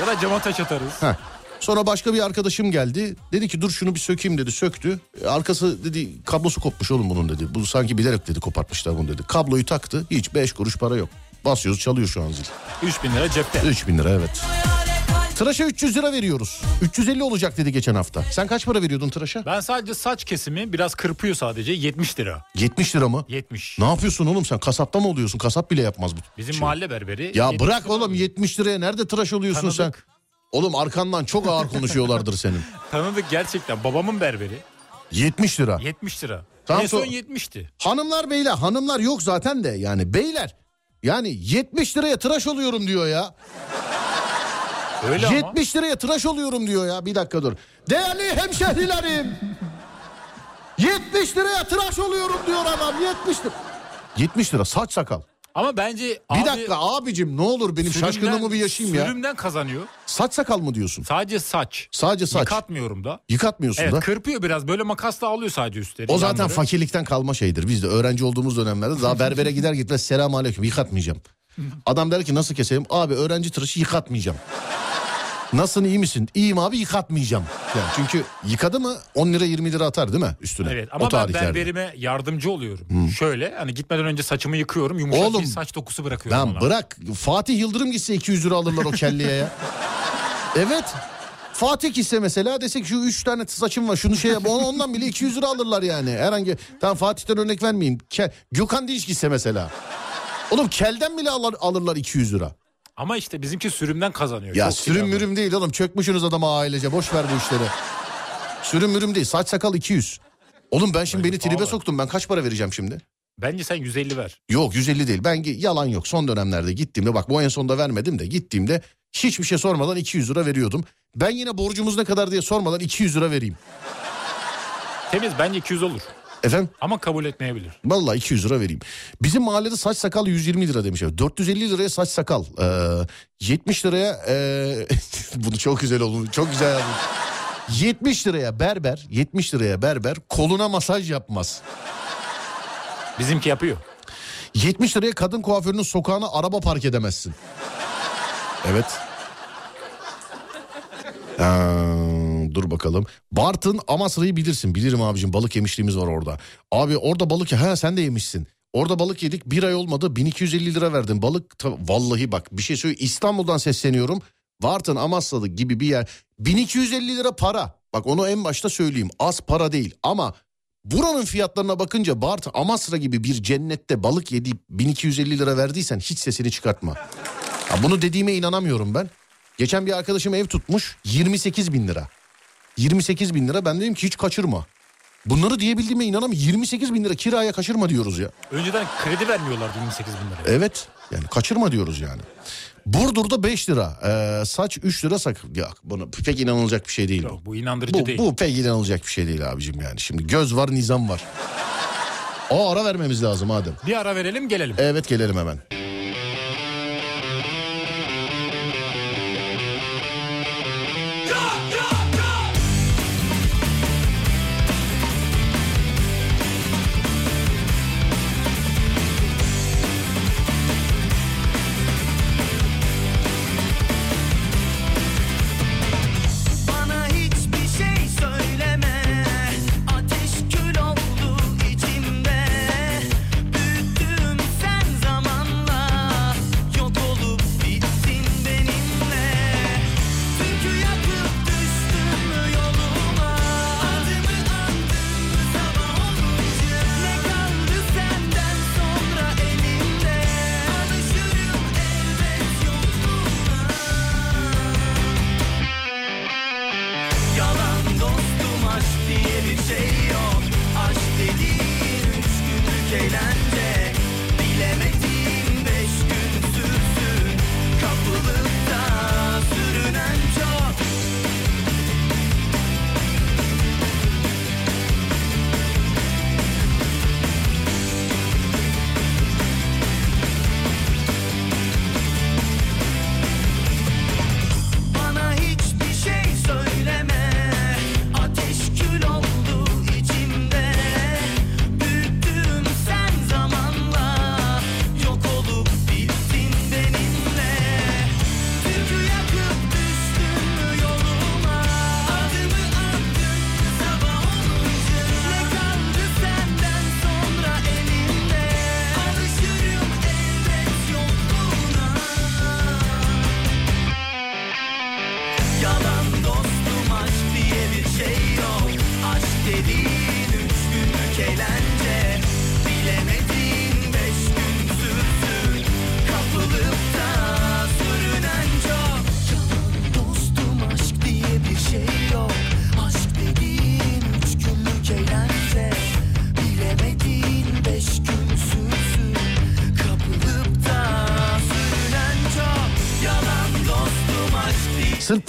Ya da cama taş atarız. Heh. Sonra başka bir arkadaşım geldi. Dedi ki dur şunu bir sökeyim dedi. Söktü. E, Arkası dedi kablosu kopmuş oğlum bunun dedi. Bu sanki bilerek dedi kopartmışlar bunu dedi. Kabloyu taktı. Hiç 5 kuruş para yok. Basıyoruz çalıyor şu an zil. 3000 lira cepte. 3000 lira evet. Tıraşa 300 lira veriyoruz. 350 olacak dedi geçen hafta. Sen kaç para veriyordun tıraşa? Ben sadece saç kesimi biraz kırpıyor sadece 70 lira. 70 lira mı? 70. Ne yapıyorsun oğlum sen? Kasapta mı oluyorsun? Kasap bile yapmaz bu. Bizim şey. mahalle berberi. Ya 70 bırak oğlum alıyor. 70 liraya nerede tıraş oluyorsun sen? Tanıdık. Oğlum arkandan çok ağır konuşuyorlardır senin. Tanıdık gerçekten. Babamın berberi. 70 lira. 70 lira. Tamam, en son so- 70'ti. Hanımlar beyler hanımlar yok zaten de yani beyler. Yani 70 liraya tıraş oluyorum diyor ya. Öyle ama. 70 liraya tıraş oluyorum diyor ya. Bir dakika dur. Değerli hemşehrilerim. 70 liraya tıraş oluyorum diyor adam. 70 lira. 70 lira saç sakal. Ama bence Bir abi, dakika abicim ne olur benim sürümden- şaşkınlığımı bir yaşayayım ya. Sürümden kazanıyor. Saç sakal mı diyorsun? Sadece saç. Sadece saç. Yıkatmıyorum da. Yıkatmıyorsun Evet da. kırpıyor biraz böyle makasla alıyor sadece üstleri. O zaten yanları. fakirlikten kalma şeydir. Biz de öğrenci olduğumuz dönemlerde daha berbere gider gitmez selam aleyküm yıkatmayacağım. Adam der ki nasıl keseyim? Abi öğrenci tıraşı yıkatmayacağım. Nasılsın iyi misin? İyiyim abi yıkatmayacağım. Yani çünkü yıkadı mı 10 lira 20 lira atar değil mi üstüne? Evet o ama ben tarihlerde. berberime yardımcı oluyorum. Şöyle hani gitmeden önce saçımı yıkıyorum. Yumuşak Oğlum, bir saç dokusu bırakıyorum Lan ona. bırak Fatih Yıldırım gitse 200 lira alırlar o kelleye ya. evet. Fatih gitse mesela desek şu 3 tane saçım var şunu şey yap on- ondan bile 200 lira alırlar yani. Herhangi tamam Fatih'ten örnek vermeyeyim. Ke, Gökhan Dinç gitse mesela. Oğlum kelden bile alır, alırlar 200 lira. Ama işte bizimki sürümden kazanıyor. Ya Çok sürüm mürüm değil oğlum çökmüşsünüz adama ailece boş ver bu işleri. Sürüm mürüm değil saç sakal 200. Oğlum ben şimdi Bence beni tribe pahalı. soktum ben kaç para vereceğim şimdi? Bence sen 150 ver. Yok 150 değil. Ben yalan yok. Son dönemlerde gittiğimde bak bu en sonda vermedim de gittiğimde hiçbir şey sormadan 200 lira veriyordum. Ben yine borcumuz ne kadar diye sormadan 200 lira vereyim. Temiz bence 200 olur. Efendim? Ama kabul etmeyebilir. Vallahi 200 lira vereyim. Bizim mahallede saç sakal 120 lira demiş. 450 liraya saç sakal. Ee, 70 liraya ee, bunu çok güzel oldu. Çok güzel yazmış. 70 liraya berber, 70 liraya berber koluna masaj yapmaz. Bizimki yapıyor. 70 liraya kadın kuaförünün sokağına araba park edemezsin. Evet. Ee, dur bakalım. Bartın Amasra'yı bilirsin. Bilirim abicim balık yemişliğimiz var orada. Abi orada balık ha sen de yemişsin. Orada balık yedik bir ay olmadı 1250 lira verdim. Balık vallahi bak bir şey söyleyeyim İstanbul'dan sesleniyorum. Bartın Amasra'da gibi bir yer 1250 lira para. Bak onu en başta söyleyeyim az para değil ama buranın fiyatlarına bakınca Bart Amasra gibi bir cennette balık yediğip 1250 lira verdiysen hiç sesini çıkartma. Ya bunu dediğime inanamıyorum ben. Geçen bir arkadaşım ev tutmuş 28 bin lira. 28 bin lira ben dedim ki hiç kaçırma. Bunları diyebildiğime inanamıyorum. 28 bin lira kiraya kaçırma diyoruz ya. Önceden kredi vermiyorlardı 28 bin lira. Evet yani kaçırma diyoruz yani. Burdur'da 5 lira. Ee, saç 3 lira sak. Ya bunu pek inanılacak bir şey değil. Yok, bu inandırıcı Bu, değil. bu pek inanılacak bir şey değil abicim yani. Şimdi göz var nizam var. O ara vermemiz lazım Adem. Bir ara verelim gelelim. Evet gelelim hemen.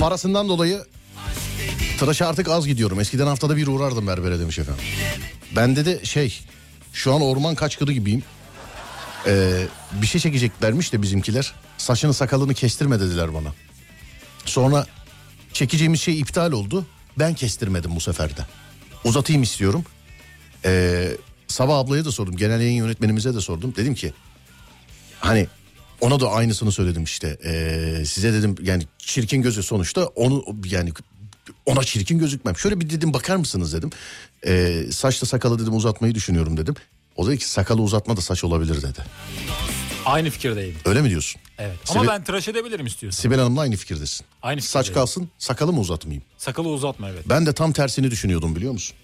Parasından dolayı tıraşa artık az gidiyorum. Eskiden haftada bir uğrardım berbere demiş efendim. Bende de şey şu an orman kaçkırı gibiyim. Ee, bir şey çekeceklermiş de bizimkiler. Saçını sakalını kestirme dediler bana. Sonra çekeceğimiz şey iptal oldu. Ben kestirmedim bu sefer de. Uzatayım istiyorum. Ee, Sabah ablaya da sordum. Genel yayın yönetmenimize de sordum. Dedim ki hani Ona da aynısını söyledim işte. Ee, size dedim yani çirkin gözü sonuçta onu yani ona çirkin gözükmem. Şöyle bir dedim bakar mısınız dedim. Ee, saçla sakalı dedim uzatmayı düşünüyorum dedim. O dedi ki sakalı uzatma da saç olabilir dedi. Aynı fikirdeyim. Öyle mi diyorsun? Evet. Ama Sibel- ben tıraş edebilirim istiyorsan. Sibel Hanım'la aynı fikirdesin. Aynı Saç fikirdeyim. kalsın sakalı mı uzatmayayım? Sakalı uzatma evet. Ben de tam tersini düşünüyordum biliyor musun?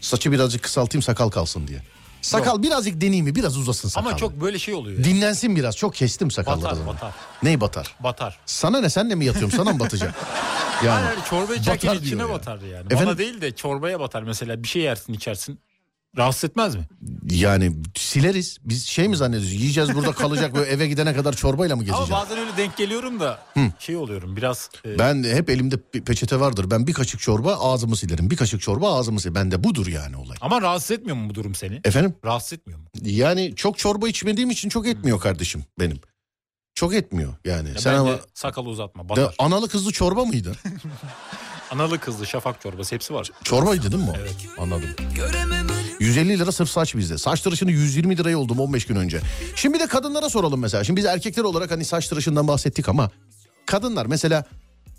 Saçı birazcık kısaltayım sakal kalsın diye. Sakal birazcık deneyeyim mi biraz uzasın sakal. Ama çok böyle şey oluyor. ya. Dinlensin biraz çok kestim sakalları. Batar, batar. Ney batar? Batar. Sana ne senle mi yatıyorum sana mı batacak? Yani. Hayır, çorba içerken içine ya. batar yani. Efendim? Bana değil de çorbaya batar mesela. Bir şey yersin içersin. Rahatsız etmez mi? Yani sileriz. Biz şey mi zannediyoruz? Yiyeceğiz burada kalacak böyle eve gidene kadar çorbayla mı gezeceğiz? Ama bazen öyle denk geliyorum da şey oluyorum biraz. e, Ben hep elimde bir peçete vardır. Ben bir kaşık çorba ağzımı silerim. Bir kaşık çorba ağzımı silerim. Bende budur yani olay. Ama rahatsız etmiyor mu bu durum seni? Efendim? Rahatsız etmiyor mu? Yani çok çorba içmediğim için çok etmiyor kardeşim benim. Çok etmiyor yani. Ya Sen ama sakalı uzatma de, analı kızlı çorba mıydı? Analı kızlı şafak çorbası hepsi var. Çorbaydı değil mi o? Evet. Anladım. 150 lira sırf saç bizde. Saç tıraşını 120 liraya oldum 15 gün önce. Şimdi de kadınlara soralım mesela. Şimdi biz erkekler olarak hani saç tıraşından bahsettik ama kadınlar mesela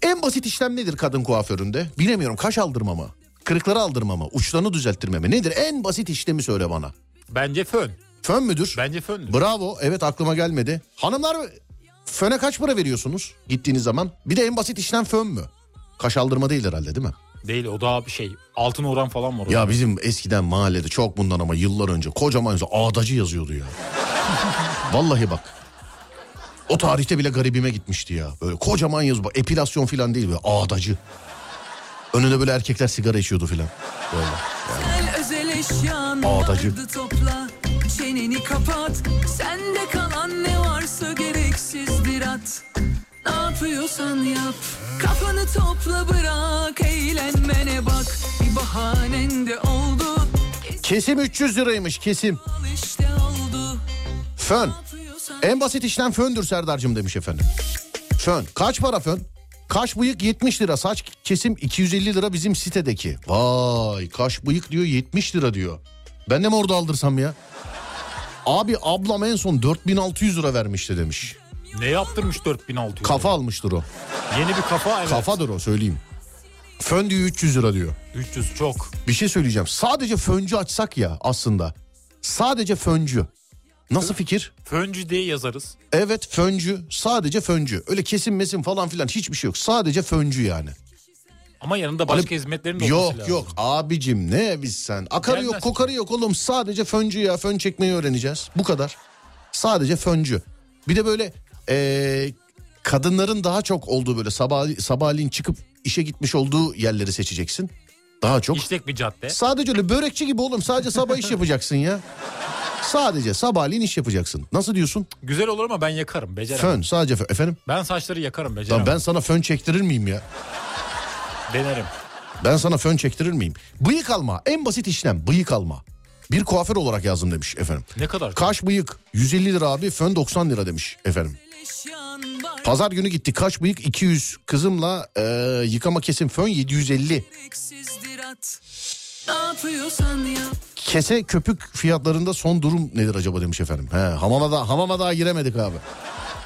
en basit işlem nedir kadın kuaföründe? Bilemiyorum kaş aldırma mı? Kırıkları aldırma mı? Uçlarını düzelttirme mi? Nedir? En basit işlemi söyle bana. Bence fön. Fön müdür? Bence föndür. Bravo. Evet aklıma gelmedi. Hanımlar föne kaç para veriyorsunuz gittiğiniz zaman? Bir de en basit işlem fön mü? Kaş aldırma değil herhalde değil mi? Değil o daha bir şey. Altın oran falan var. Ya bizim eskiden mahallede çok bundan ama yıllar önce kocaman yazı ağdacı yazıyordu ya. Vallahi bak. O tarihte bile garibime gitmişti ya. Böyle kocaman yazı epilasyon falan değil böyle ağdacı. Önünde böyle erkekler sigara içiyordu falan. Böyle. Eşyan Ağdacı. topla Çeneni kapat Sende kalan ne varsa gereksizdir at Ne yapıyorsan yap Kafanı topla bırak Eğlenmene bak Bir bahanen de oldu Kesim 300 liraymış kesim. İşte oldu Fön. En basit işlem föndür Serdar'cığım demiş efendim. Fön. Kaç para fön? Kaş bıyık 70 lira. Saç kesim 250 lira bizim sitedeki. Vay kaş bıyık diyor 70 lira diyor. Ben de mi orada aldırsam ya? Abi ablam en son 4600 lira vermişti demiş. Ne yaptırmış 4600? Kafa almıştır o. Yeni bir kafa evet. Kafadır o söyleyeyim. Fön diyor 300 lira diyor. 300 çok. Bir şey söyleyeceğim. Sadece föncü açsak ya aslında. Sadece föncü. Nasıl fikir? Föncü diye yazarız. Evet föncü sadece föncü. Öyle kesim mesim falan filan hiçbir şey yok. Sadece föncü yani. Ama yanında başka Hani- hizmetlerin de olması Yok lazım. yok abicim ne biz sen. Akarı yok Gelmez. kokarı yok oğlum sadece föncü ya fön çekmeyi öğreneceğiz. Bu kadar. Sadece föncü. Bir de böyle eee, kadınların daha çok olduğu böyle sabah, sabahleyin çıkıp işe gitmiş olduğu yerleri seçeceksin. Daha çok. İşlek bir cadde. Sadece öyle börekçi gibi oğlum sadece sabah iş yapacaksın ya. Sadece sabahleyin iş yapacaksın. Nasıl diyorsun? Güzel olur ama ben yakarım. Beceremem. Fön sadece fön. Efendim? Ben saçları yakarım. Lan Beceremem. ben sana fön çektirir miyim ya? Denerim. Ben sana fön çektirir miyim? Bıyık alma en basit işlem bıyık alma. Bir kuaför olarak yazdım demiş efendim. Ne kadar? Kaş bıyık 150 lira abi fön 90 lira demiş efendim. Pazar günü gitti kaş bıyık 200 kızımla e, yıkama kesim fön 750. Gereksizdir at Ne yapıyorsan yap Kese köpük fiyatlarında son durum nedir acaba demiş efendim. He, hamama, da, hamama daha giremedik abi.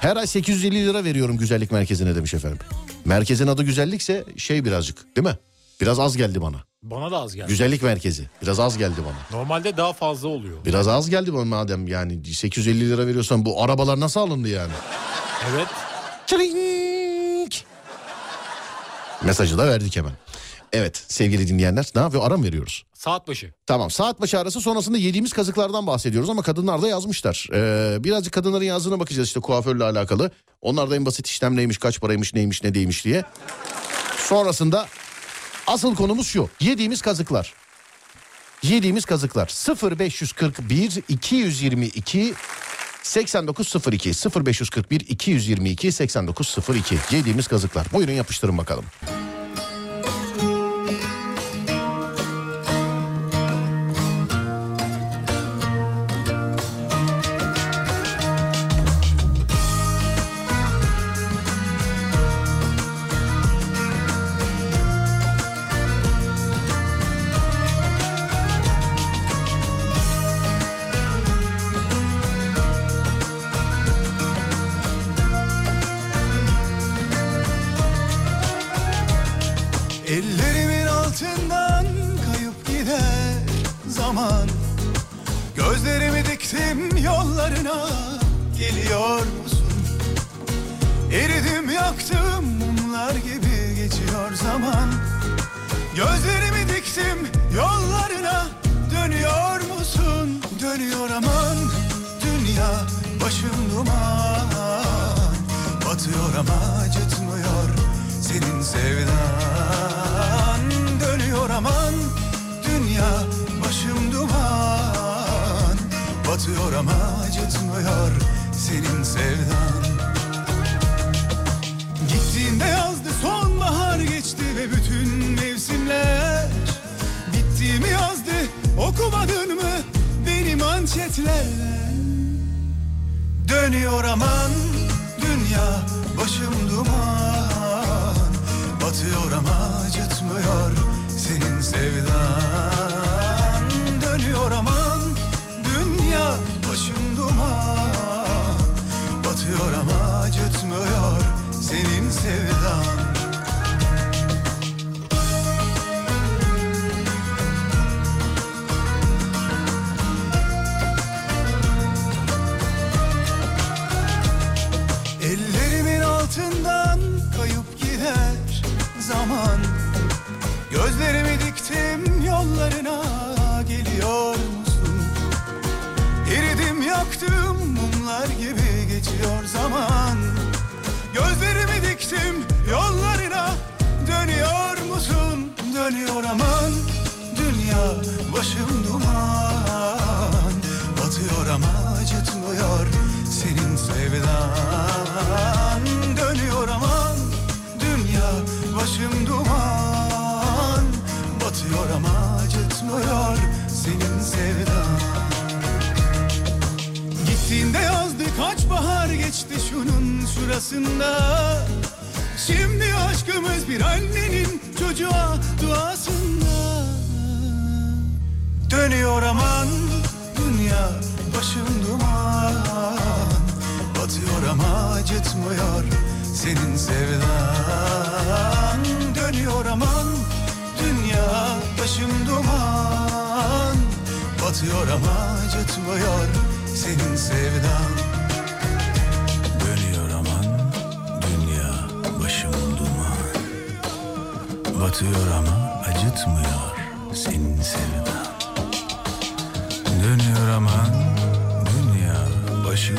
Her ay 850 lira veriyorum güzellik merkezine demiş efendim. Merkezin adı güzellikse şey birazcık değil mi? Biraz az geldi bana. Bana da az geldi. Güzellik merkezi. Biraz az geldi bana. Normalde daha fazla oluyor. Biraz az geldi bana madem yani 850 lira veriyorsan bu arabalar nasıl alındı yani? Evet. Çırink. Mesajı da verdik hemen. Evet sevgili dinleyenler ne yapıyor ara mı veriyoruz? Saat başı. Tamam saat başı arası sonrasında yediğimiz kazıklardan bahsediyoruz ama kadınlar da yazmışlar. Ee, birazcık kadınların yazdığına bakacağız işte kuaförle alakalı. Onlar da en basit işlem neymiş kaç paraymış neymiş ne değilmiş diye. Sonrasında asıl konumuz şu yediğimiz kazıklar. Yediğimiz kazıklar 0541 222 8902 0541 222 8902 yediğimiz kazıklar. Buyurun yapıştırın bakalım. Zaman. Gözlerimi diktim geçti şunun şurasında. Şimdi aşkımız bir annenin çocuğa duasında. Dönüyor aman dünya başım duman. Batıyor ama acıtmıyor senin sevdan. Dönüyor aman dünya başım duman. Batıyor ama acıtmıyor senin sevdan Batıyor ama acıtmıyor senin sevdan Dönüyor aman dünya başım.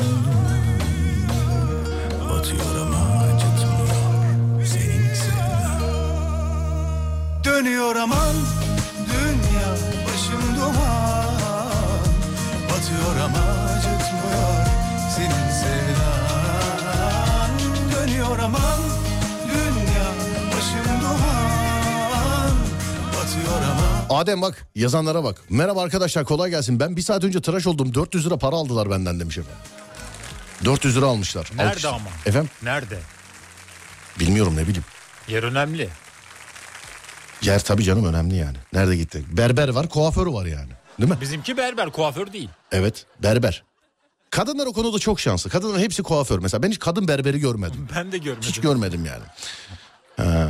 Batıyor ama acıtmıyor senin sevdan Dönüyor aman Adem bak yazanlara bak. Merhaba arkadaşlar kolay gelsin. Ben bir saat önce tıraş oldum 400 lira para aldılar benden demiş efendim. 400 lira almışlar. Nerede Alkış. ama? Efendim Nerede? bilmiyorum ne bileyim. Yer önemli. Yer tabii canım önemli yani. Nerede gitti? Berber var kuaför var yani. Değil mi? Bizimki berber kuaför değil. Evet berber. Kadınlar o konuda çok şanslı. Kadınların hepsi kuaför mesela. Ben hiç kadın berberi görmedim. Ben de görmedim. Hiç görmedim yani. Ha.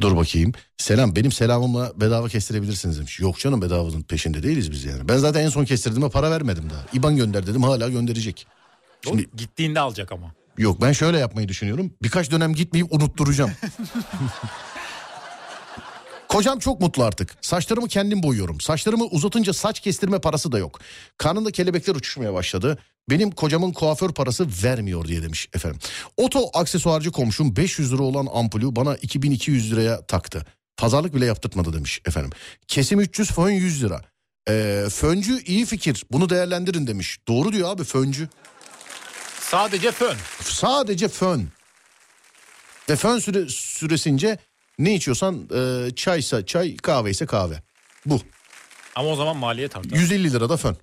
Dur bakayım. Selam benim selamımla bedava kestirebilirsiniz demiş. Yok canım bedavanın peşinde değiliz biz yani. Ben zaten en son kestirdiğimde para vermedim daha. İban gönder dedim hala gönderecek. O Şimdi gittiğinde alacak ama. yok ben şöyle yapmayı düşünüyorum. Birkaç dönem gitmeyip unutturacağım. Kocam çok mutlu artık. Saçlarımı kendim boyuyorum. Saçlarımı uzatınca saç kestirme parası da yok. Karnında kelebekler uçuşmaya başladı. Benim kocamın kuaför parası vermiyor diye demiş efendim. Oto aksesuarcı komşum 500 lira olan ampulü bana 2200 liraya taktı. Pazarlık bile yaptırtmadı demiş efendim. Kesim 300 fön 100 lira. Ee, föncü iyi fikir bunu değerlendirin demiş. Doğru diyor abi föncü. Sadece fön. Sadece fön. Ve fön süre, süresince ne içiyorsan e, çaysa çay kahve ise kahve. Bu. Ama o zaman maliyet artar. 150 lira da fön.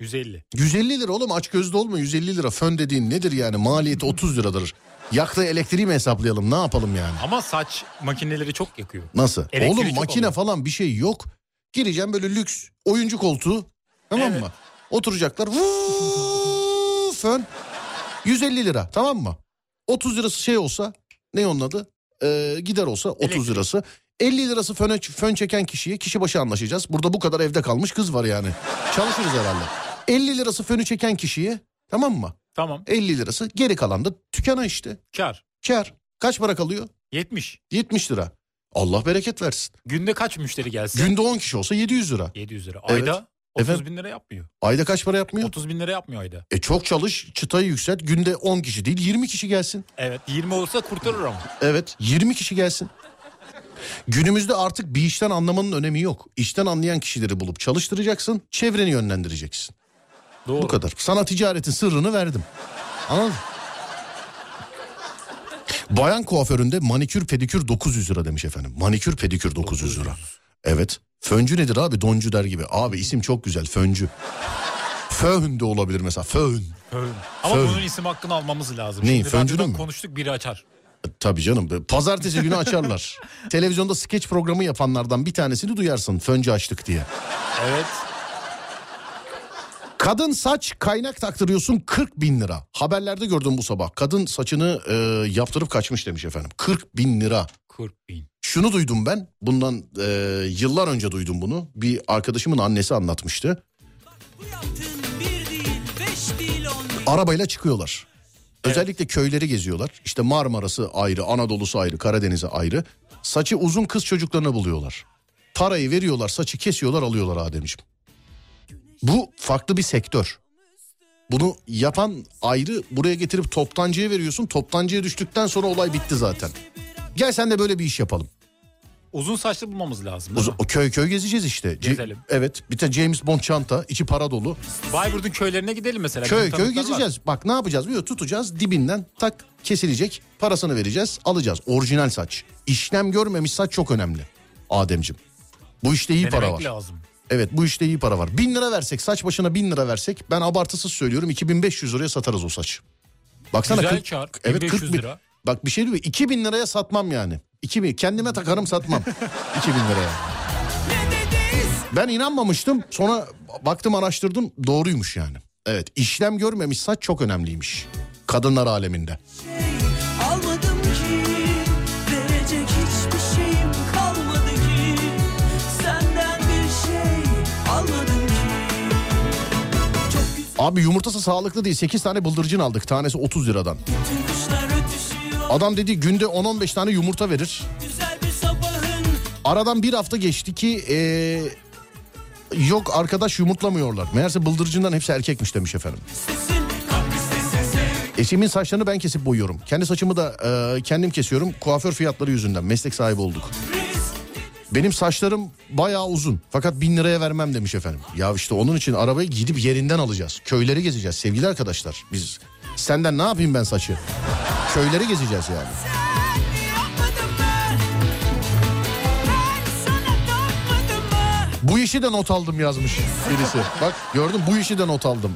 150. 150 lira oğlum aç gözlü olma 150 lira fön dediğin nedir yani maliyeti 30 liradır. Yaktığı elektriği mi hesaplayalım ne yapalım yani? Ama saç makineleri çok yakıyor. Nasıl? Elektriği oğlum makine alıyor. falan bir şey yok. Gireceğim böyle lüks oyuncu koltuğu tamam Evet. mı? Oturacaklar Vuuu, fön 150 lira tamam mı? 30 lirası şey olsa ne onun adı? Ee, gider olsa 30 Elektrik. lirası. 50 lirası föne, fön çeken kişiye kişi başı anlaşacağız. Burada bu kadar evde kalmış kız var yani. Çalışırız herhalde. 50 lirası fönü çeken kişiye tamam mı? Tamam. 50 lirası geri kalan da dükkana işte. Kar. Kar. Kaç para kalıyor? 70. 70 lira. Allah bereket versin. Günde kaç müşteri gelse? Günde 10 kişi olsa 700 lira. 700 lira. Evet. Ayda 30 Efendim? bin lira yapmıyor. Ayda kaç para yapmıyor? 30 bin lira yapmıyor ayda. E çok çalış, çıtayı yükselt. Günde 10 kişi değil 20 kişi gelsin. Evet 20 olsa kurtarır ama. Evet 20 kişi gelsin. Günümüzde artık bir işten anlamanın önemi yok. İşten anlayan kişileri bulup çalıştıracaksın, çevreni yönlendireceksin. Doğru. Bu kadar. Sana ticaretin sırrını verdim. Anladın? Bayan kuaföründe manikür pedikür 900 lira demiş efendim. Manikür pedikür 900 lira. Evet. Föncü nedir abi? Doncu der gibi. Abi isim çok güzel. Föncü. Föhn de olabilir mesela. Föhn. Fön. Ama Fön. bunun isim hakkını almamız lazım. Neyi, Şimdi föncünün mü? konuştuk biri açar. Tabii canım. Pazartesi günü açarlar. Televizyonda skeç programı yapanlardan bir tanesini duyarsın. Föncü açtık diye. Evet. Kadın saç kaynak taktırıyorsun 40 bin lira. Haberlerde gördüm bu sabah. Kadın saçını e, yaptırıp kaçmış demiş efendim. 40 bin lira. 40 bin. Şunu duydum ben. Bundan e, yıllar önce duydum bunu. Bir arkadaşımın annesi anlatmıştı. Bir değil, değil. Arabayla çıkıyorlar. Özellikle köyleri geziyorlar. İşte Marmara'sı ayrı, Anadolu'su ayrı, Karadeniz'i ayrı. Saçı uzun kız çocuklarına buluyorlar. Parayı veriyorlar, saçı kesiyorlar, alıyorlar Ademciğim. Bu farklı bir sektör. Bunu yapan ayrı, buraya getirip toptancıya veriyorsun. Toptancıya düştükten sonra olay bitti zaten. Gel sen de böyle bir iş yapalım. Uzun saçlı bulmamız lazım değil O, köy köy gezeceğiz işte. Gezelim. evet, bir tane James Bond çanta, içi para dolu. Bayburt'un köylerine gidelim mesela. Köy köy tanıdıklar var. gezeceğiz. Bak ne yapacağız biliyor? Tutacağız dibinden tak kesilecek. Parasını vereceğiz alacağız. Orijinal saç. İşlem görmemiş saç çok önemli. Ademcim. Bu işte iyi para Denemek var. lazım. Evet bu işte iyi para var. Bin lira versek saç başına bin lira versek ben abartısız söylüyorum 2500 liraya satarız o saç. Baksana Güzel 40 kar. Evet 1500 40 bin. lira. Bak bir şey diyor 2000 liraya satmam yani. 2000 kendime takarım satmam. 2000 liraya. Ben inanmamıştım. Sonra baktım araştırdım doğruymuş yani. Evet işlem görmemiş saç çok önemliymiş. Kadınlar aleminde. Almadım Abi yumurtası sağlıklı değil. 8 tane bıldırcın aldık. Tanesi 30 liradan. Adam dedi günde 10-15 tane yumurta verir. Aradan bir hafta geçti ki ee, yok arkadaş yumurtlamıyorlar. Meğerse bıldırcından hepsi erkekmiş demiş efendim. Eşimin saçlarını ben kesip boyuyorum. Kendi saçımı da ee, kendim kesiyorum. Kuaför fiyatları yüzünden meslek sahibi olduk. Benim saçlarım bayağı uzun. Fakat bin liraya vermem demiş efendim. Ya işte onun için arabayı gidip yerinden alacağız. Köyleri gezeceğiz sevgili arkadaşlar. Biz senden ne yapayım ben saçı? Köyleri gezeceğiz yani. Bu işi de not aldım yazmış birisi. Bak gördün bu işi de not aldım.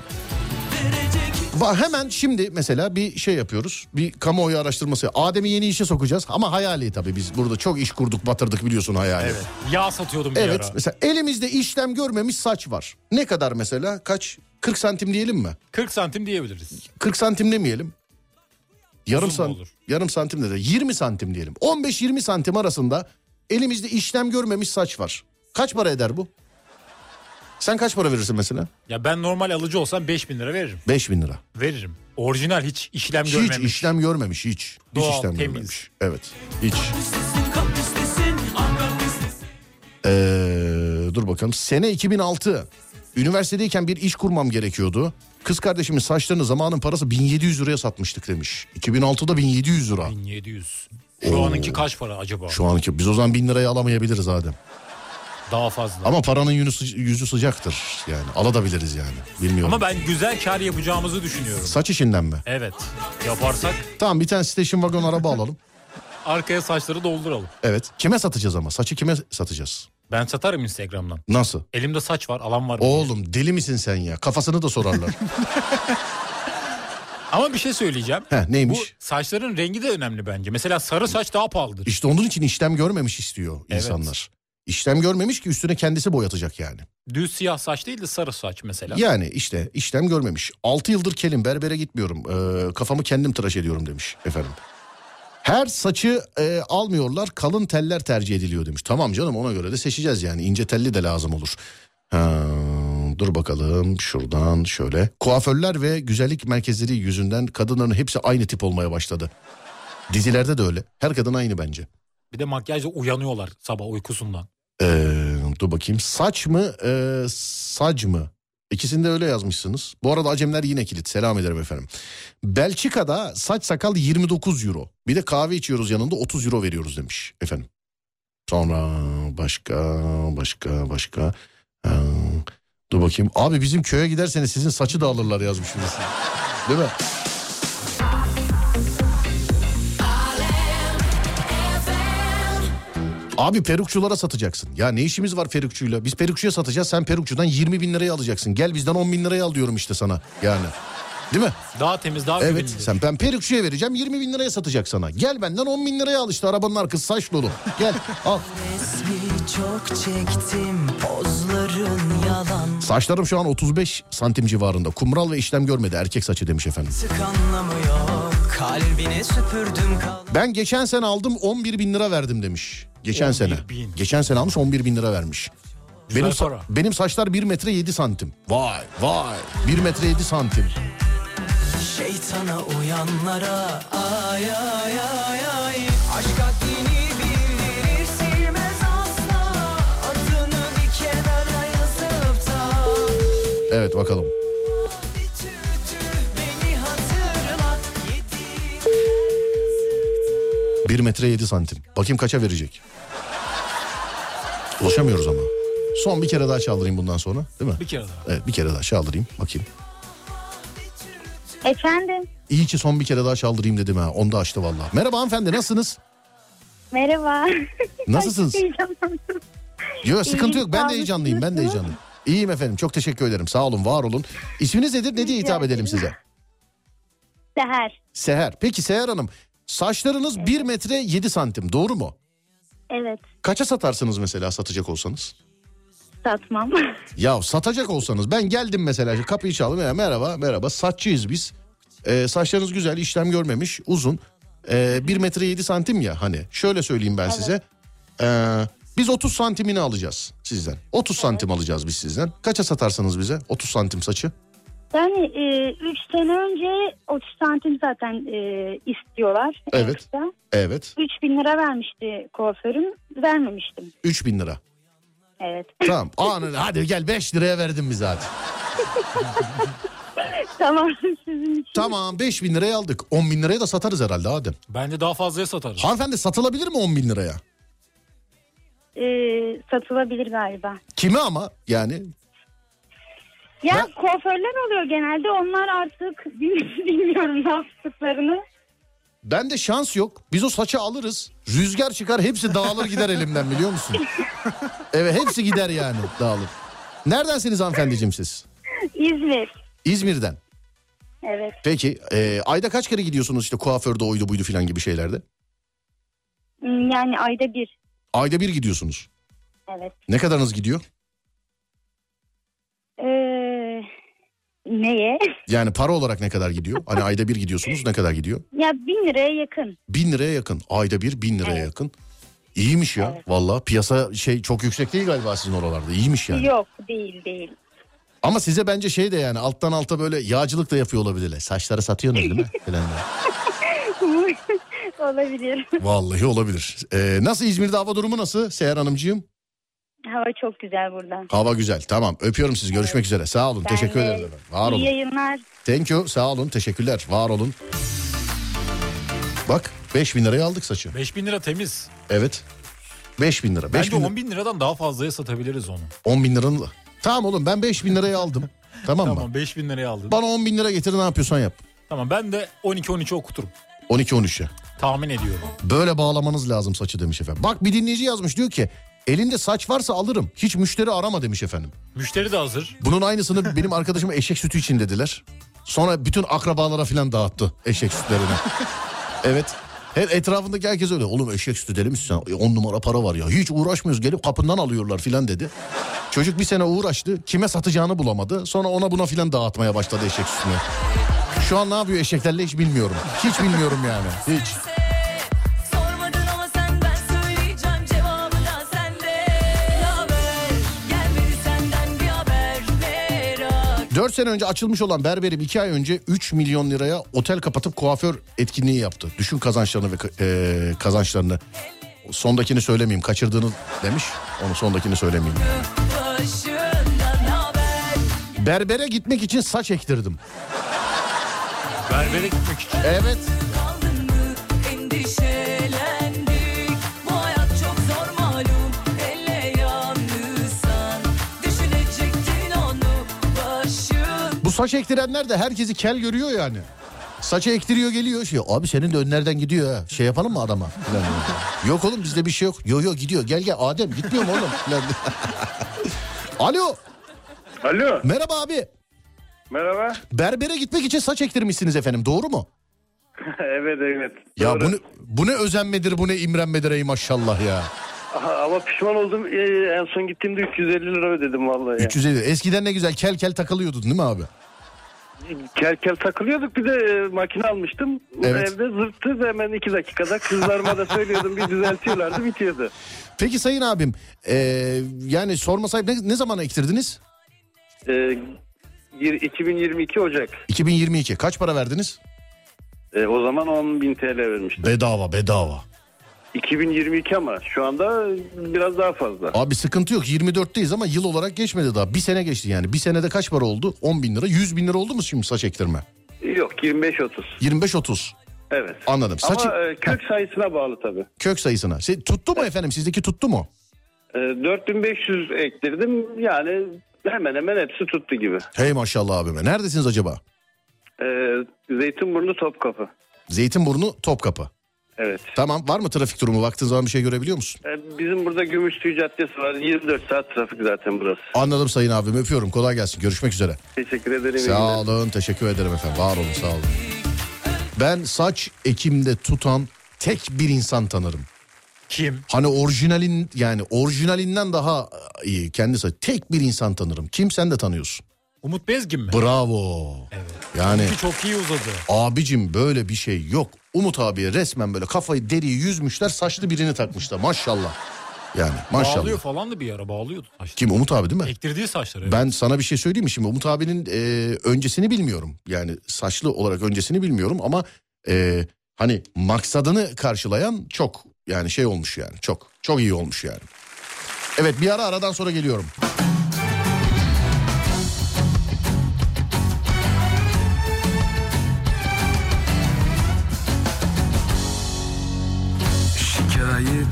Verecek Hemen şimdi mesela bir şey yapıyoruz. Bir kamuoyu araştırması. Adem'i yeni işe sokacağız. Ama hayali tabii biz burada çok iş kurduk batırdık biliyorsun hayali. Evet. Yağ satıyordum bir Evet ara. mesela elimizde işlem görmemiş saç var. Ne kadar mesela kaç 40 santim diyelim mi? 40 santim diyebiliriz. 40 santim demeyelim. Yarım Uzun olur? Yarım santim de de 20 santim diyelim. 15-20 santim arasında elimizde işlem görmemiş saç var. Kaç para eder bu? Sen kaç para verirsin mesela? Ya ben normal alıcı olsam 5000 lira veririm. 5000 lira. Veririm. Orijinal hiç işlem Hiç görmemiş. işlem görmemiş hiç. Hiç Doğal, işlem temiz. görmemiş. Evet. Hiç. Ee, dur bakalım. Sene 2006. Üniversitedeyken bir iş kurmam gerekiyordu. Kız kardeşimin saçlarını zamanın parası 1700 liraya satmıştık demiş. 2006'da 1700 lira. 1700. Şu Oo. anınki kaç para acaba? Şu anki biz o zaman 1000 liraya alamayabiliriz Adem. Daha fazla. Ama, Ama paranın yüzü, yüzü sıcaktır yani. Alabiliriz yani. Bilmiyorum. ben güzel kar yapacağımızı düşünüyorum. Saç işinden mi? Evet. Yaparsak Tamam bir tane station wagon araba alalım. arkaya saçları dolduralım. Evet. Kime satacağız ama? Saçı kime satacağız? Ben satarım Instagram'dan. Nasıl? Elimde saç var, alan var. Oğlum deli misin sen ya? Kafasını da sorarlar. Ama bir şey söyleyeceğim. Heh Bu neymiş? saçların rengi de önemli bence. Mesela sarı saç daha pahalıdır. İşte onun için işlem görmemiş istiyor Evet. insanlar. İşlem görmemiş ki üstüne kendisi boyatacak yani. Düz siyah saç değil de sarı saç mesela. Yani işte işlem görmemiş. 6 yıldır kelim berbere gitmiyorum. Ee, kafamı kendim tıraş ediyorum demiş efendim. Her saçı e, almıyorlar kalın teller tercih ediliyor demiş. Tamam canım ona göre de seçeceğiz yani ince telli de lazım olur. Ha, dur bakalım şuradan şöyle. Kuaförler ve güzellik merkezleri yüzünden kadınların hepsi aynı tip olmaya başladı. Dizilerde de öyle. Her kadın aynı bence. Bir de makyajla uyanıyorlar sabah uykusundan. Ee, dur bakayım. Saç mı, e, sac mı? İkisini de öyle yazmışsınız. Bu arada Acemler yine kilit. Selam ederim efendim. Belçika'da saç sakal 29 euro. Bir de kahve içiyoruz yanında 30 euro veriyoruz demiş efendim. Sonra başka, başka, başka. Ee, dur bakayım. Abi bizim köye giderseniz sizin saçı da alırlar yazmış birisi. Değil mi? Abi perukçulara satacaksın. Ya ne işimiz var perukçuyla? Biz perukçuya satacağız. Sen perukçudan 20 bin liraya alacaksın. Gel bizden 10 bin liraya al diyorum işte sana. Yani. Değil mi? Daha temiz daha Evet. güvenilir. Sen ben perukçuya vereceğim 20 bin liraya satacak sana. Gel benden 10 bin liraya al işte arabanın arkası saç dolu. Gel al. Çok çektim pozların yalan Saçlarım şu an 35 santim civarında. Kumral ve işlem görmedi. Erkek saçı demiş efendim. Sık anlamı kalbine süpürdüm kalan Ben geçen sene aldım 11 bin lira verdim demiş. Geçen 11 sene. bin. Geçen sene almış 11 bin lira vermiş. Güzel Benim, sa- para. benim saçlar 1 metre 7 santim. Vay vay 1 metre 7 santim. Şeytana uyanlara ay ay ay ay Aşk haddini bildirir silmez asla Adını bir kenara yazıp da Evet bakalım. 1 metre 7 santim. Bakayım kaça verecek. Ulaşamıyoruz ama. Son bir kere daha çaldırayım bundan sonra değil mi? Bir kere daha. Evet bir kere daha çaldırayım bakayım. Efendim, İyi ki son bir kere daha çaldırayım dedim ha. Onu da açtı vallahi. Merhaba hanımefendi nasılsınız? merhaba. Nasılsınız? Yok sıkıntı yok ben de heyecanlıyım ben de heyecanlıyım. İyiyim efendim çok teşekkür ederim sağ olun var olun. İsminiz nedir ne diye hitap edelim size? Seher. Seher. Peki Seher Hanım saçlarınız 1 metre 7 santim doğru mu? Evet, Kaça satarsınız mesela satacak olsanız? satmam. Ya satacak olsanız ben geldim mesela kapıyı çaldım ya merhaba merhaba saççıyız biz. Ee, saçlarınız güzel işlem görmemiş uzun. Ee, 1 metre 7 santim ya hani şöyle söyleyeyim ben size. Ee, biz 30 santimini alacağız sizden. 30 santim alacağız biz sizden. Kaça satarsanız bize 30 santim saçı? Yani 3 sene önce 30 santim zaten e, istiyorlar. Evet. Ekstra. Evet 3 bin lira vermişti kuaförüm. Vermemiştim. 3000 lira. Evet. Tamam anı hadi gel 5 liraya verdim biz hadi. tamam sizin için. Tamam 5000 liraya aldık. 10 bin liraya da satarız herhalde Adem. Bence daha fazlaya satarız. Hanımefendi satılabilir mi 10 bin liraya? E, satılabilir galiba. Kime ama yani Ya Ben- kuaförler oluyor genelde. Onlar artık bilmiyorum ne yaptıklarını. Bende şans yok. Biz o saçı alırız. Rüzgar çıkar hepsi dağılır gider elimden biliyor musun? Evet hepsi gider yani dağılır. Neredensiniz hanımefendiciğim siz? İzmir. İzmir'den. Evet. Peki e, ayda kaç kere gidiyorsunuz işte kuaförde oydu buydu filan gibi şeylerde? Hmm, Yani ayda bir. Ayda bir gidiyorsunuz. Evet. Ne kadarınız gidiyor? Ee, neye? Yani para olarak ne kadar gidiyor? Hani ayda bir gidiyorsunuz ne kadar gidiyor? Ya bin liraya yakın. Bin liraya yakın. Ayda bir bin liraya Evet. yakın. İyiymiş ya. Evet. Valla piyasa şey çok yüksek değil galiba sizin oralarda. İyiymiş yani. Yok değil değil. Ama size bence şey de yani alttan alta böyle yağcılık da yapıyor olabilirler. Saçları satıyorsunuz değil mi? Olabilir. Vallahi olabilir. Ee, nasıl İzmir'de hava durumu nasıl Seher Hanımcığım? Hava çok güzel burada. Hava güzel. Tamam öpüyorum sizi. Görüşmek üzere. Sağ olun. Ben Teşekkür de- efendim. Var İyi olun. yayınlar. Thank you. Sağ olun. Teşekkürler. Var olun. Bak 5000 liraya aldık saçı. 5000 lira temiz. Evet. 5000 lira. 5000 Bence lira. 10 bin liradan daha fazlaya satabiliriz onu. 10 bin liranın. Tamam oğlum ben 5000 liraya aldım. Tamam mı? Tamam 5000 liraya aldın. Bana 10 bin lira getir ne yapıyorsan yap. Tamam ben de 12-13 okuturum. 12-13'e. Tahmin ediyorum. Böyle bağlamanız lazım saçı demiş efendim. Bak bir dinleyici yazmış diyor ki elinde saç varsa alırım. Hiç müşteri arama demiş efendim. Müşteri de hazır. Bunun aynısını benim arkadaşıma eşek sütü için dediler. Sonra bütün akrabalara filan dağıttı eşek sütlerini. evet. Her etrafındaki herkes öyle. Oğlum eşek sütü deli misin sen? E, On numara para var ya. Hiç uğraşmıyoruz gelip kapından alıyorlar filan dedi. Çocuk bir sene uğraştı. Kime satacağını bulamadı. Sonra ona buna filan dağıtmaya başladı eşek sütünü. Şu an ne yapıyor eşeklerle hiç bilmiyorum. Hiç bilmiyorum yani. Hiç. 4 sene önce açılmış olan berberim 2 ay önce 3 milyon liraya otel kapatıp kuaför etkinliği yaptı. Düşün kazançlarını ve e, kazançlarını. Sondakini söylemeyeyim kaçırdığını demiş. Onu sondakini söylemeyeyim. Berbere gitmek için saç ektirdim. Berbere gitmek için. Evet. Saç ektirenler de herkesi kel görüyor yani. Saçı ektiriyor geliyor şey. Abi senin de önlerden gidiyor ha. Şey yapalım mı adama? Yok oğlum bizde bir şey yok. Yo yo gidiyor. Gel gel Adem gitmiyor mu oğlum? Alo. Alo Merhaba abi. merhaba. Berbere gitmek için saç ektirmişsiniz efendim. Doğru mu? evet evet. Ya Doğru. bu ne, bu ne özenmedir bu ne imrenmedir ey maşallah ya. Ama pişman oldum. Ee, en son gittiğimde 350 lira ödedim vallahi. ya. 350. Eskiden ne güzel kel kel takılıyordun değil mi abi? Kel kel takılıyorduk. Bir de e, makine almıştım. Evet. Evde zırttı hemen iki dakikada. Kızlarıma da söylüyordum bir düzeltiyorlardı bitiyordu. Peki sayın abim ee, yani sorma sahip ne, ne zaman ektirdiniz? Yir- 2022 Ocak. 2022. Kaç para verdiniz? Ee, o zaman 10 bin TL vermiştim. Bedava bedava. 2022 ama şu anda biraz daha fazla. Abi sıkıntı yok 24'teyiz ama yıl olarak geçmedi daha. Bir sene geçti yani. Bir senede kaç para oldu? 10 bin lira. 100 bin lira oldu mu şimdi saç ektirme? Yok 25-30. 25-30. Evet. Anladım. Saçı Ama e, kök sayısına bağlı tabii. kök sayısına. Şey, tuttu mu efendim? Sizdeki tuttu mu? E, 4500 ektirdim. Yani hemen hemen hepsi tuttu gibi. Hey maşallah abime. Neredesiniz acaba? E, Zeytinburnu Topkapı. Zeytinburnu Topkapı. Evet. Tamam var mı trafik durumu? Baktığın zaman bir şey görebiliyor musun? E, bizim burada Gümüştüğü Caddesi var. 24 saat trafik zaten burası. Anladım sayın abim öpüyorum. Kolay gelsin. Görüşmek üzere. Teşekkür ederim. Sağ günler. olun. Teşekkür ederim efendim. Var olun sağ olun. Ben saç ekimde tutan tek bir insan tanırım. Kim? Hani orijinalin yani orijinalinden daha iyi kendisi. Tek bir insan tanırım. Kim sen de tanıyorsun. Umut Bezgin mi? Bravo. Yani Ki çok iyi uzadı. abicim böyle bir şey yok. Umut abiye resmen böyle kafayı deriyi yüzmüşler saçlı birini takmışlar maşallah. Yani maşallah. Bağlıyor falan da bir ara bağlıyordu saçları. Kim Umut abi değil mi? Ektirdiği saçları. evet. Ben sana bir şey söyleyeyim mi şimdi Umut abinin e, öncesini bilmiyorum. Yani saçlı olarak öncesini bilmiyorum ama e, hani maksadını karşılayan çok yani şey olmuş yani çok çok iyi olmuş yani. Evet bir ara aradan sonra geliyorum.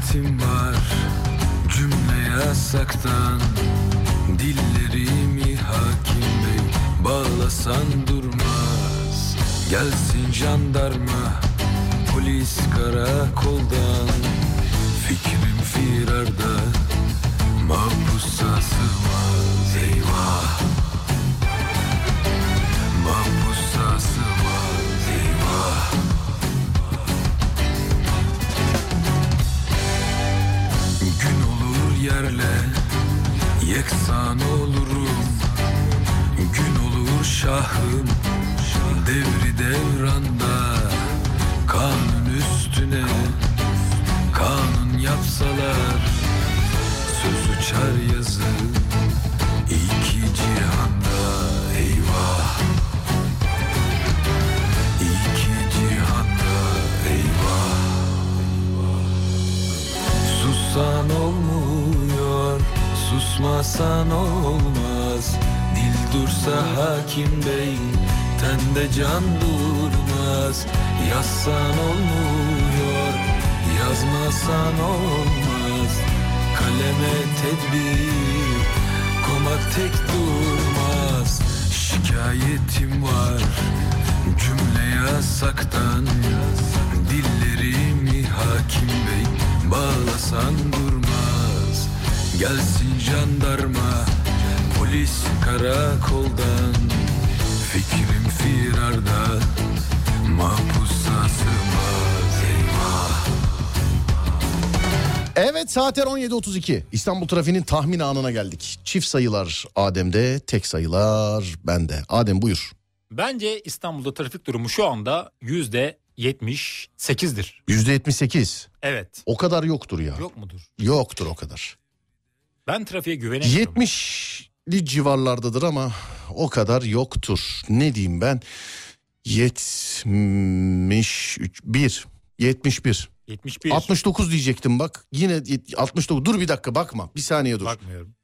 Şikayetim var cümle yasaktan. Dillerimi hakim bey bağlasan durmaz. Gelsin jandarma polis karakoldan. Fikrim firarda mahpusa sığmaz yerle yeksan olurum. Gün olur şahım devri devranda. Kanun üstüne kanun yapsalar. Söz uçar yazı iki cihanda. Eyvah! İki cihanda eyvah! Sussan olmuyor, susmasan olmaz. Dil dursa hakim bey, tende can durmaz. Yazsan olmuyor, yazmasan olmaz. Kaleme tedbir, komak tek durmaz. Şikayetim var, cümle yasaktan. Dillerimi hakim bey bağlasan durmaz Gelsin jandarma polis karakoldan Fikrim firarda mahpusa sığmaz Eyvah Evet saatler 17.32 İstanbul trafiğinin tahmin anına geldik. Çift sayılar Adem'de tek sayılar bende. Adem buyur. Bence İstanbul'da trafik durumu şu anda yüzde 78'dir. %78 Evet. o kadar yoktur ya. Yok mudur? Yoktur o kadar. Ben trafiğe güvenemiyorum. 70 70'li civarlardadır ama o kadar yoktur. Ne diyeyim ben? 71 71 71. 69 diyecektim bak. Yine yet- 69 dur bir dakika bakma. Bir saniye dur. Bakmıyorum.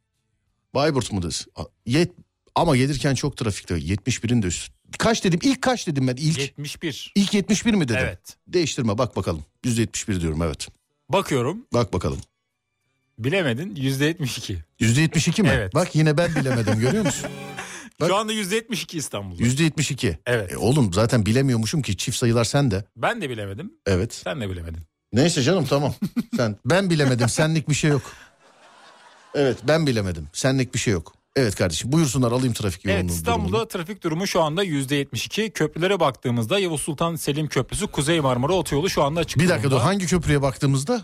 Bayburt mudur? Yet, ama gelirken çok trafikte. 71'in de üstü. Kaç dedim? İlk kaç dedim ben? İlk 71. ilk 71 mi dedim? Evet. Değiştirme bak bakalım. %71 diyorum evet. Bakıyorum. Bak bakalım. Bilemedin %72. %72 mi? Evet. Bak yine ben bilemedim görüyor musun? Bak. Şu anda %72 İstanbul'da. %72. Evet. E oğlum zaten bilemiyormuşum ki çift sayılar sen de. Ben de bilemedim. Evet. Sen de bilemedin. Neyse canım tamam. Sen ben bilemedim. Senlik bir şey yok. Evet ben bilemedim. Senlik bir şey yok. Evet kardeşim buyursunlar alayım trafik yoğunluğu Evet İstanbul'da durumunu. trafik durumu şu anda %72. Köprülere baktığımızda Yavuz Sultan Selim Köprüsü Kuzey Marmara Otoyolu şu anda açık Bir dakika dur durumda. hangi köprüye baktığımızda?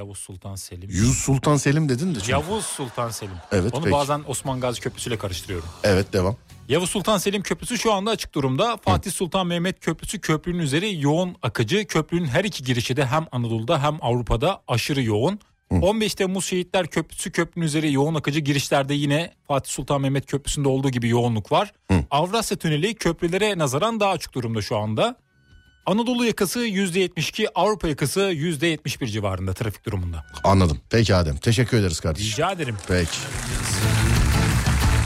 Yavuz Sultan Selim. Yusuf Sultan Selim dedin de. çünkü. Yavuz Sultan Selim. Evet, Onu peki. bazen Osman Gazi Köprüsü ile karıştırıyorum. Evet devam. Yavuz Sultan Selim Köprüsü şu anda açık durumda. Fatih Sultan Mehmet Köprüsü köprünün üzeri yoğun akıcı. Köprünün her iki girişi de hem Anadolu'da hem Avrupa'da aşırı yoğun. 15 Temmuz Şehitler Köprüsü köprünün üzeri yoğun akıcı girişlerde yine Fatih Sultan Mehmet Köprüsü'nde olduğu gibi yoğunluk var. Avrasya Tüneli köprülere nazaran daha açık durumda şu anda. Anadolu yakası %72, Avrupa yakası %71 civarında trafik durumunda. Anladım. Peki Adem. Teşekkür ederiz kardeşim. Rica ederim. Peki.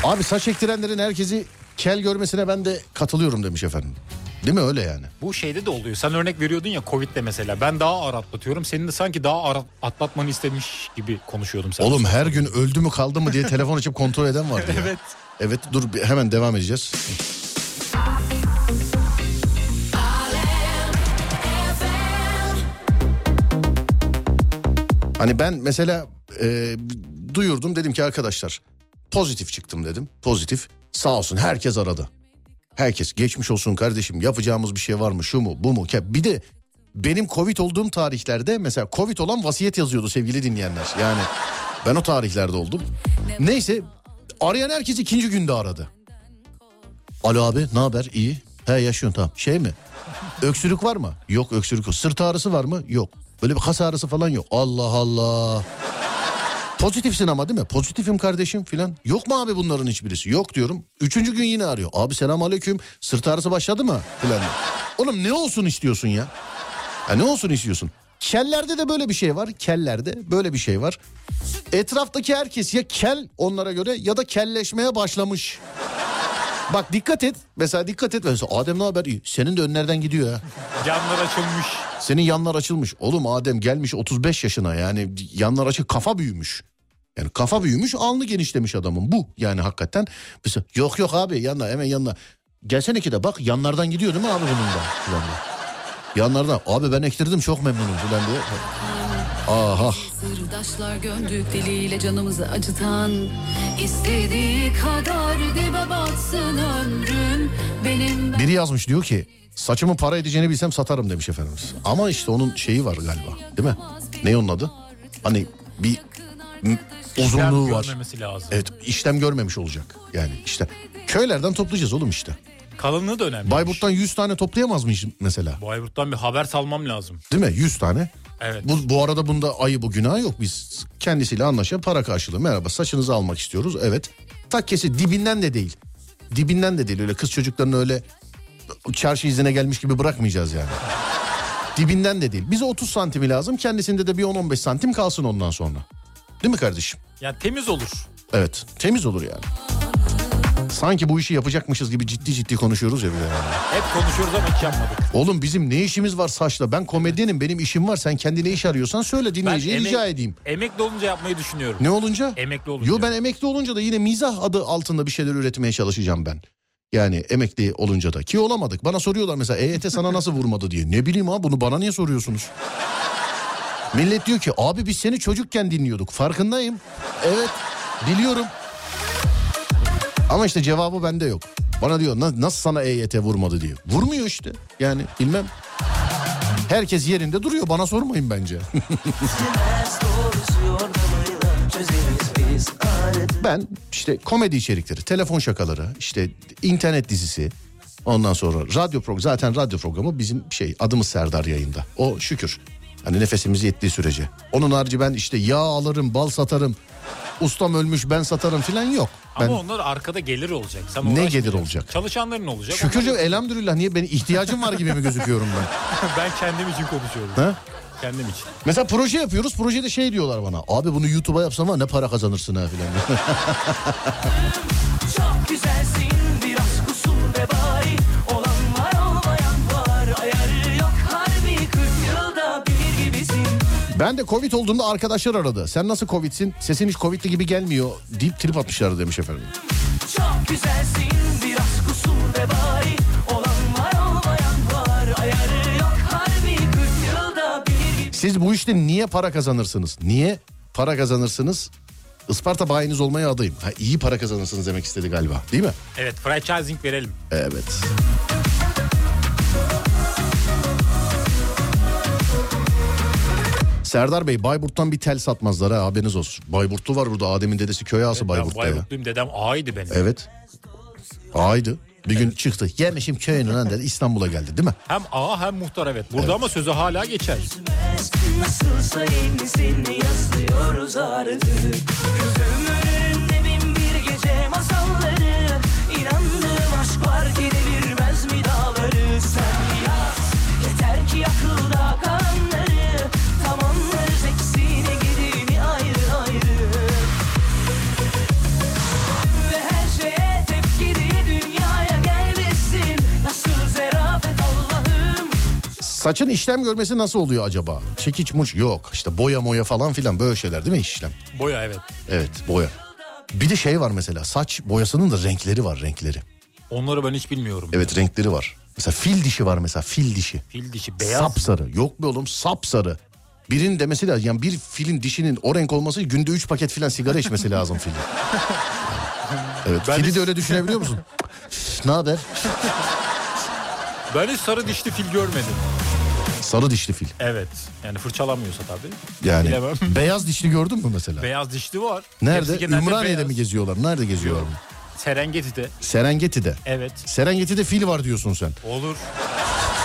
Abi saç ektirenlerin herkesi kel görmesine ben de katılıyorum demiş efendim. Değil mi öyle yani? Bu şeyde de oluyor. Sen örnek veriyordun ya Covid'de mesela. Ben daha ağır atlatıyorum. Senin de sanki daha ağır atlatmanı istemiş gibi konuşuyordum sen. Oğlum her gün öldü mü kaldı mı diye telefon açıp kontrol eden vardı ya. Evet. Evet dur hemen devam edeceğiz. Hani ben mesela e, duyurdum dedim ki arkadaşlar pozitif çıktım dedim. Pozitif sağ olsun herkes aradı. Herkes geçmiş olsun kardeşim yapacağımız bir şey var mı şu mu bu mu? Bir de benim Covid olduğum tarihlerde mesela Covid olan vasiyet yazıyordu sevgili dinleyenler. Yani ben o tarihlerde oldum. Neyse arayan herkes ikinci günde aradı. Alo abi ne haber iyi? He yaşıyorsun tamam. Şey mi? Öksürük var mı? Yok öksürük yok. Sırt ağrısı var mı? Yok. Böyle bir kas ağrısı falan yok. Allah Allah. Pozitifsin ama değil mi? Pozitifim kardeşim filan. Yok mu abi bunların hiçbirisi? Yok diyorum. Üçüncü gün yine arıyor. Abi selam aleyküm. Sırt ağrısı başladı mı? Filan. Oğlum ne olsun istiyorsun ya? Ya ne olsun istiyorsun? Kellerde de böyle bir şey var. Kellerde böyle bir şey var. Etraftaki herkes ya kel onlara göre ya da kelleşmeye başlamış. Bak dikkat et. Mesela dikkat et. Mesela Adem ne haber? Senin de önlerden gidiyor ha. Yanlar açılmış. Senin yanlar açılmış. Oğlum Adem gelmiş 35 yaşına yani yanlar açık kafa büyümüş. Yani kafa büyümüş alnı genişlemiş adamın bu yani hakikaten. Mesela yok yok abi yanına hemen yanına. Gelsene ki de bak yanlardan gidiyor değil mi abi bunun da? Yanlardan abi ben ektirdim çok memnunum falan diye. Aha Sırdaşlar gömdük diliyle canımızı acıtan istediği kadar dibe batsın ömrüm Benim biri yazmış diyor ki saçımın para edeceğini bilsem satarım demiş efendimiz. Ama işte onun şeyi var galiba değil mi? Ne onun adı? Hani bir uzunluğu var. Görmemesi lazım. Evet işlem görmemiş olacak. Yani işte köylerden toplayacağız oğlum işte. Kalınlığı da önemli. Bayburt'tan 100 tane toplayamaz mıyız mesela? Bayburt'tan bir haber salmam lazım. Değil mi? 100 tane. Evet. Bu, bu arada bunda ayı bu günah yok. Biz kendisiyle anlaşan para karşılığı. Merhaba saçınızı almak istiyoruz. Evet. Takkesi dibinden de değil. Dibinden de değil. Öyle kız çocuklarını öyle çarşı izine gelmiş gibi bırakmayacağız yani. Dibinden de değil. Bize 30 santimi lazım. Kendisinde de bir 10-15 santim kalsın ondan sonra. Değil mi kardeşim? Ya temiz olur. Evet. Temiz olur yani. Sanki bu işi yapacakmışız gibi ciddi ciddi konuşuyoruz ya bir de yani. Hep konuşuyoruz ama hiç yapmadık. Oğlum bizim ne işimiz var saçla? Ben komedyenim benim işim var. Sen kendi ne iş arıyorsan söyle dinleyiciye emek- rica edeyim. Emekli olunca yapmayı düşünüyorum. Ne olunca? Emekli olunca. Yo ben emekli olunca da yine mizah adı altında bir şeyler üretmeye çalışacağım ben. Yani emekli olunca da ki olamadık. Bana soruyorlar mesela EYT sana nasıl vurmadı diye. Ne bileyim abi bunu bana niye soruyorsunuz? Millet diyor ki abi biz seni çocukken dinliyorduk. Farkındayım. Evet biliyorum. Ama işte cevabı bende yok. Bana diyor "Na- nasıl sana EYT vurmadı diyor. Vurmuyor işte. Yani bilmem. Herkes yerinde duruyor bana sormayın bence. ben işte komedi içerikleri, telefon şakaları, işte internet dizisi, ondan sonra radyo programı. Zaten radyo programı bizim şey adımız Serdar yayında. O şükür. Hani nefesimiz yettiği sürece. Onun harici ben işte yağ alırım, bal satarım. Ustam ölmüş ben satarım filan yok. Ben Ama onlar arkada gelir olacak. Sen Ne gelir olacak? Çalışanların olacak. şükürce Onlar- elhamdülillah niye benim ihtiyacım var gibi mi gözüküyorum ben? ben kendim için konuşuyorum. Ha? Kendim için. Mesela proje yapıyoruz. Projede şey diyorlar bana. Abi bunu YouTube'a yapsam var ne para kazanırsın ha filan. Çok güzelsin ben de Covid olduğunda arkadaşlar aradı. Sen nasıl Covid'sin? Sesin hiç Covid'li gibi gelmiyor deyip trip atmışlar demiş efendim. Çok güzelsin biraz kusur ve bari Olan var olmayan var Ayarı yok harbi 40 yılda bir gibisin Siz bu işte niye para kazanırsınız? Niye para kazanırsınız? Isparta bayiniz olmaya adayım. Ha, iyi para kazanırsınız demek istedi galiba değil mi? Evet franchising verelim. Evet. Serdar Bey Bayburt'tan bir tel satmazlar ha haberiniz olsun. Bayburtlu var burada Adem'in dedesi köy ağası Ben Bayburt'ta ya. Bayburtluyum dedem ağaydı benim. Evet. Ağaydı. Bir gün çıktı. Yemişim köyünün dedi İstanbul'a geldi değil mi? Hem ağa hem muhtar evet. Burada ama sözü hala geçer. Nasılsa yazıyoruz artık Gözümün Saçın işlem görmesi nasıl oluyor acaba? Çekiç muç yok. İşte boya moya falan filan böyle şeyler değil mi işlem? Boya evet. Evet boya. Bir de şey var mesela saç boyasının da renkleri var renkleri. Onları ben hiç bilmiyorum. Evet renkleri var. Mesela fil dişi var mesela fil dişi. Fil dişi beyaz. Sapsarı. Yok be oğlum sapsarı. Birinin demesi lazım. Yani bir filin dişinin o renk olması günde 3 paket filan sigara içmesi lazım filin. Evet. Ben fili hiç- de öyle düşünebiliyor musun? ne haber? Ben hiç sarı dişli fil görmedim. Sarı dişli fil. Evet. Yani fırçalamıyorsa tabii. Yani Bilemem. beyaz dişli gördün mü mesela? Beyaz dişli var. Nerede? Ümraniye'de beyaz. mi geziyorlar? Nerede geziyorlar? Serengeti'de. Serengeti'de. Evet. Serengeti'de fil var diyorsun sen. Olur.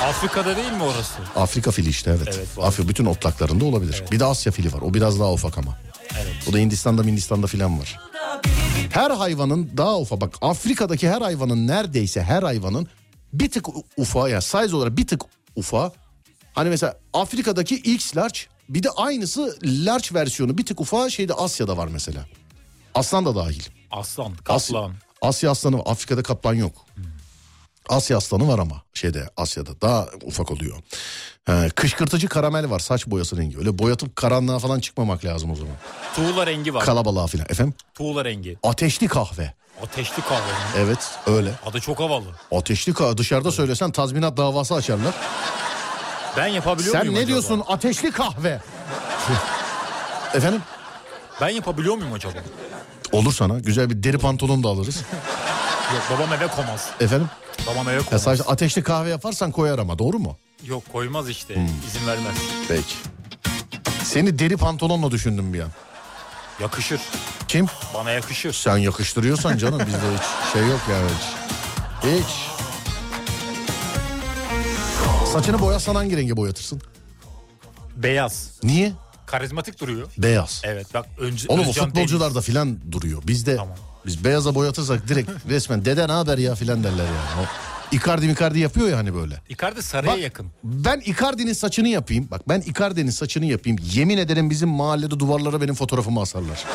Afrika'da değil mi orası? Afrika fili işte evet. Evet. Afrika bütün otlaklarında olabilir. Bir de Asya fili var. O biraz daha ufak ama. Evet. O da Hindistan'da Hindistan'da filan var. Her hayvanın daha ufak bak Afrika'daki her hayvanın neredeyse her hayvanın bir tık u- ufağı ya size olarak bir tık ufağı. Hani mesela Afrika'daki X large bir de aynısı large versiyonu bir tık ufağı şeyde Asya'da var mesela. Aslan da dahil. Aslan, Asya, kaplan. Asya aslanı var. Afrika'da kaplan yok. Asya aslanı var ama şeyde Asya'da daha ufak oluyor. He, kışkırtıcı karamel var saç boyası rengi. Öyle boyatıp karanlığa falan çıkmamak lazım o zaman. Tuğla rengi var. Kalabalığa falan. Efendim? Tuğla rengi. Ateşli kahve. Ateşli kahve. Evet öyle. Adı çok havalı. Ateşli kahve dışarıda söylesen tazminat davası açarlar. Ben yapabiliyor Sen muyum ne acaba? diyorsun ateşli kahve? Efendim? Ben yapabiliyor muyum acaba? Olur sana güzel bir deri pantolon da alırız. Yok babam eve koymaz. Efendim? Babam eve Ya sadece ateşli kahve yaparsan koyar ama doğru mu? Yok koymaz işte. Hmm. İzin vermez. Peki. Seni deri pantolonla düşündüm bir an. Yakışır. Kim? Bana yakışır. Sen yakıştırıyorsan canım bizde hiç şey yok yani hiç. Hiç. Saçını boyasan hangi renge boyatırsın? Beyaz. Niye? Karizmatik duruyor. Beyaz. Evet bak önce Oğlum Özcan futbolcularda Deniz. filan duruyor. Bizde Tamam. biz beyaza boyatırsak direkt resmen dede ne haber ya filan derler yani. O Icardi Micardi yapıyor ya hani böyle. Icardi sarıya Bak, yakın. Ben Icardi'nin saçını yapayım. Bak ben Icardi'nin saçını yapayım. Yemin ederim bizim mahallede duvarlara benim fotoğrafımı asarlar.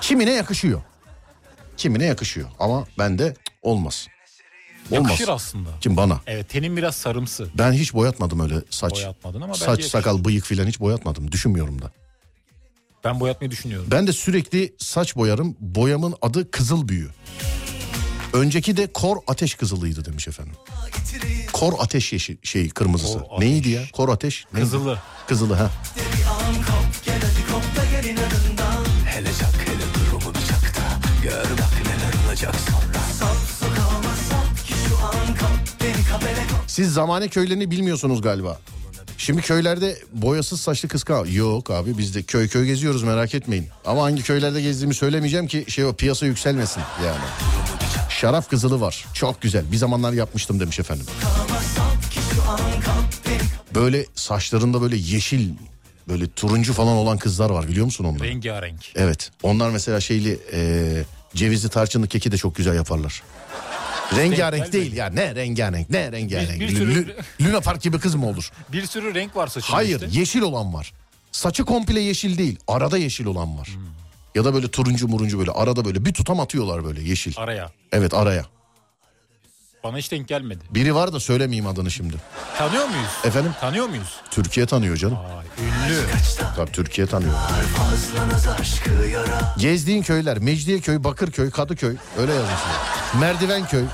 Kimine yakışıyor. Kimine yakışıyor. Ama bende olmaz. Olmaz. Yakışır aslında. Kim bana? Evet tenin biraz sarımsı. Ben hiç boyatmadım öyle saç. Boyatmadın ama Saç, yakışır. sakal, bıyık filan hiç boyatmadım. Düşünmüyorum da. Ben boyatmayı düşünüyorum. Ben de sürekli saç boyarım. Boyamın adı kızıl büyü. Önceki de kor ateş kızılıydı demiş efendim. Kor ateş yeşil şey kırmızısı. Kor ateş. Neydi ya? Kor ateş. neydi? Kızılı. Kızılı ha. Hele çak hele durumu bir çak da Gör bak neler olacak sonra Siz zamane köylerini bilmiyorsunuz galiba. Şimdi köylerde boyasız saçlı kız kal. Yok abi biz de köy köy geziyoruz merak etmeyin. Ama hangi köylerde gezdiğimi söylemeyeceğim ki şey o piyasa yükselmesin yani. Şaraf kızılı var. Çok güzel. Bir zamanlar yapmıştım demiş efendim. Böyle saçlarında böyle yeşil böyle turuncu falan olan kızlar var biliyor musun onları? Rengarenk. Evet. Onlar mesela şeyli e, cevizli tarçınlı keki de çok güzel yaparlar. Rengarenk değil ya ne rengarenk ne rengarenk. Bir- bir sürü- Luna Park gibi kız mı olur? Bir sürü renk var saçında Hayır işte. yeşil olan var. Saçı komple yeşil değil arada yeşil olan var. Hmm. Ya da böyle turuncu muruncu böyle arada böyle bir tutam atıyorlar böyle yeşil. Araya. Evet araya. Bana hiç denk gelmedi. Biri var da söylemeyeyim adını şimdi. Tanıyor muyuz? Efendim? Tanıyor muyuz? Türkiye tanıyor canım. Ay, ünlü. Tabii Türkiye tanıyor. Gezdiğin köyler Mecidiyeköy, Bakırköy, Kadıköy öyle yazmışlar. Merdivenköy.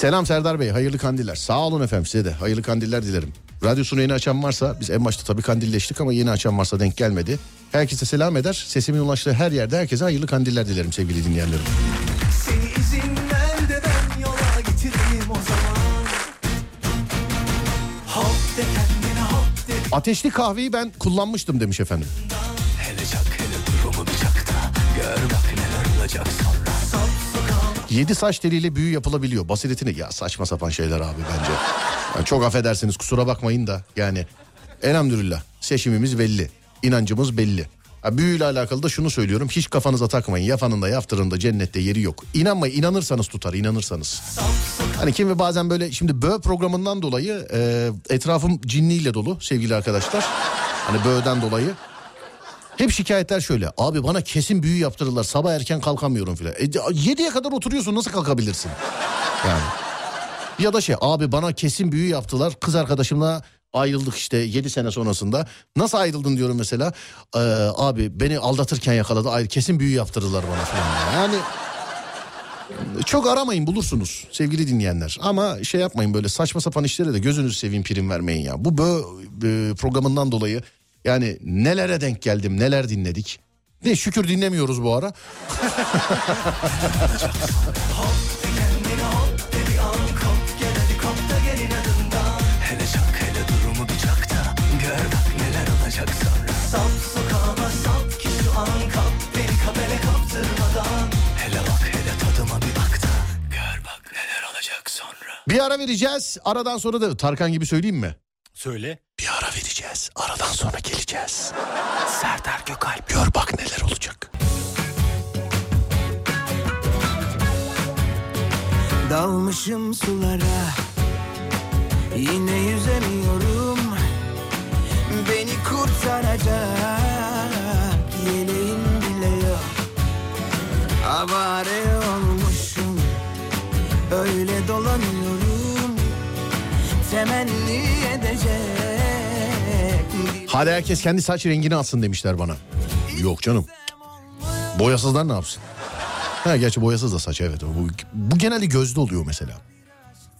Selam Serdar Bey, hayırlı kandiller. Sağ olun efendim size de hayırlı kandiller dilerim. Radyosunu yeni açan varsa, biz en başta tabii kandilleştik ama yeni açan varsa denk gelmedi. Herkese selam eder, sesimin ulaştığı her yerde herkese hayırlı kandiller dilerim sevgili dinleyenlerim. Ateşli kahveyi ben kullanmıştım demiş efendim. Hele çak hele durumu bir Gör bak neler olacak sonra Yedi saç teliyle büyü yapılabiliyor. Basiretini ya saçma sapan şeyler abi bence. Yani çok affedersiniz kusura bakmayın da yani elhamdülillah seçimimiz belli. inancımız belli. Ha, büyüyle alakalı da şunu söylüyorum. Hiç kafanıza takmayın. Yafanın da yaftırın da cennette yeri yok. İnanmayın. inanırsanız tutar. inanırsanız. Hani kim ve bazen böyle şimdi böğ programından dolayı e, etrafım cinniyle dolu sevgili arkadaşlar. Hani böğden dolayı. Hep şikayetler şöyle. Abi bana kesin büyü yaptırırlar. Sabah erken kalkamıyorum filan. E, 7'ye kadar oturuyorsun nasıl kalkabilirsin? Yani. Ya da şey abi bana kesin büyü yaptılar. Kız arkadaşımla ayrıldık işte 7 sene sonrasında. Nasıl ayrıldın diyorum mesela. Ee, abi beni aldatırken yakaladı. Ayrı kesin büyü yaptırırlar bana falan. Yani çok aramayın bulursunuz sevgili dinleyenler. Ama şey yapmayın böyle saçma sapan işlere de gözünüzü seveyim prim vermeyin ya. Bu bö programından dolayı yani nelere denk geldim neler dinledik. Ne şükür dinlemiyoruz bu ara. Bir ara vereceğiz. Aradan sonra da Tarkan gibi söyleyeyim mi? Söyle. Bir ara vereceğiz. Aradan sonra geleceğiz. Serdar Gökalp. Gör bak neler olacak. Dalmışım sulara Yine yüzemiyorum Beni kurtaracak Yeleğim bile yok Avare olmuşum Öyle dolanıyorum Temenni edecek Hadi herkes kendi saç rengini alsın demişler bana. Yok canım. Boyasızlar ne yapsın? Ha gerçi boyasız da saç evet. Bu, bu genelde gözde oluyor mesela.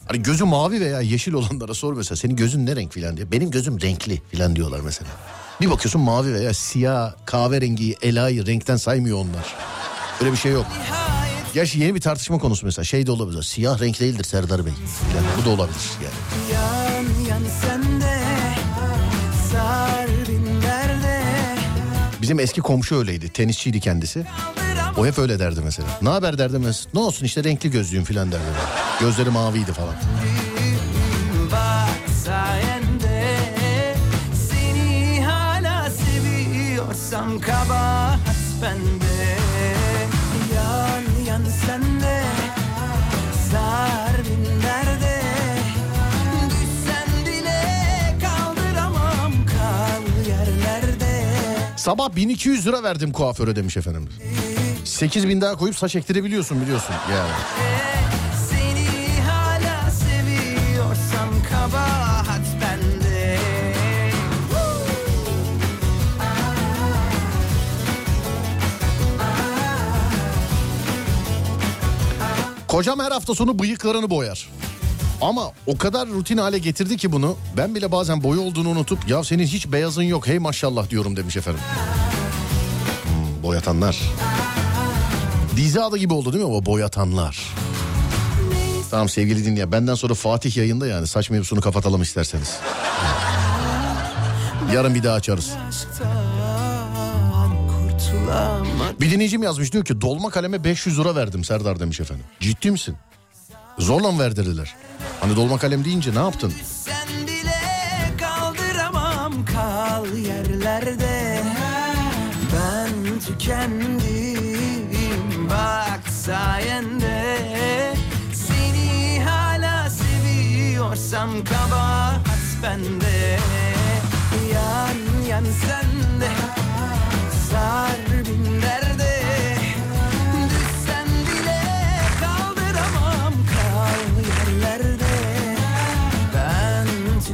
Hani gözü mavi veya yeşil olanlara sor mesela senin gözün ne renk filan diye. Benim gözüm renkli filan diyorlar mesela. Bir bakıyorsun mavi veya siyah, kahverengi, elayı renkten saymıyor onlar. Öyle bir şey yok. Gerçi yeni bir tartışma konusu mesela. Şey de olabilir. Siyah renk değildir Serdar Bey. Yani bu da olabilir yani. Yan yan sende Bizim eski komşu öyleydi. Tenisçiydi kendisi. O hep öyle derdi mesela. Ne haber derdi mesela. Ne olsun işte renkli gözlüğüm falan derdi. Gözleri maviydi falan. Sayende kabahat bende Sabah 1200 lira verdim kuaföre demiş efendim. 8 bin daha koyup saç ektirebiliyorsun biliyorsun yani. Kocam her hafta sonu bıyıklarını boyar. Ama o kadar rutin hale getirdi ki bunu ben bile bazen boyu olduğunu unutup ya senin hiç beyazın yok hey maşallah diyorum demiş efendim. Hmm, boyatanlar. Dizi adı gibi oldu değil mi o boyatanlar? Tamam sevgili dinleyen benden sonra Fatih yayında yani saç mevzusunu kapatalım isterseniz. Yarın bir daha açarız. Bir dinleyicim yazmış diyor ki dolma kaleme 500 lira verdim Serdar demiş efendim. Ciddi misin? Zorla mı verdirdiler? Hani dolma kalem deyince ne yaptın? Sen bile kaldıramam kal yerlerde. Ben tükendim bak sayende. Seni hala seviyorsam kabahat bende. Yan yan sende Sar bin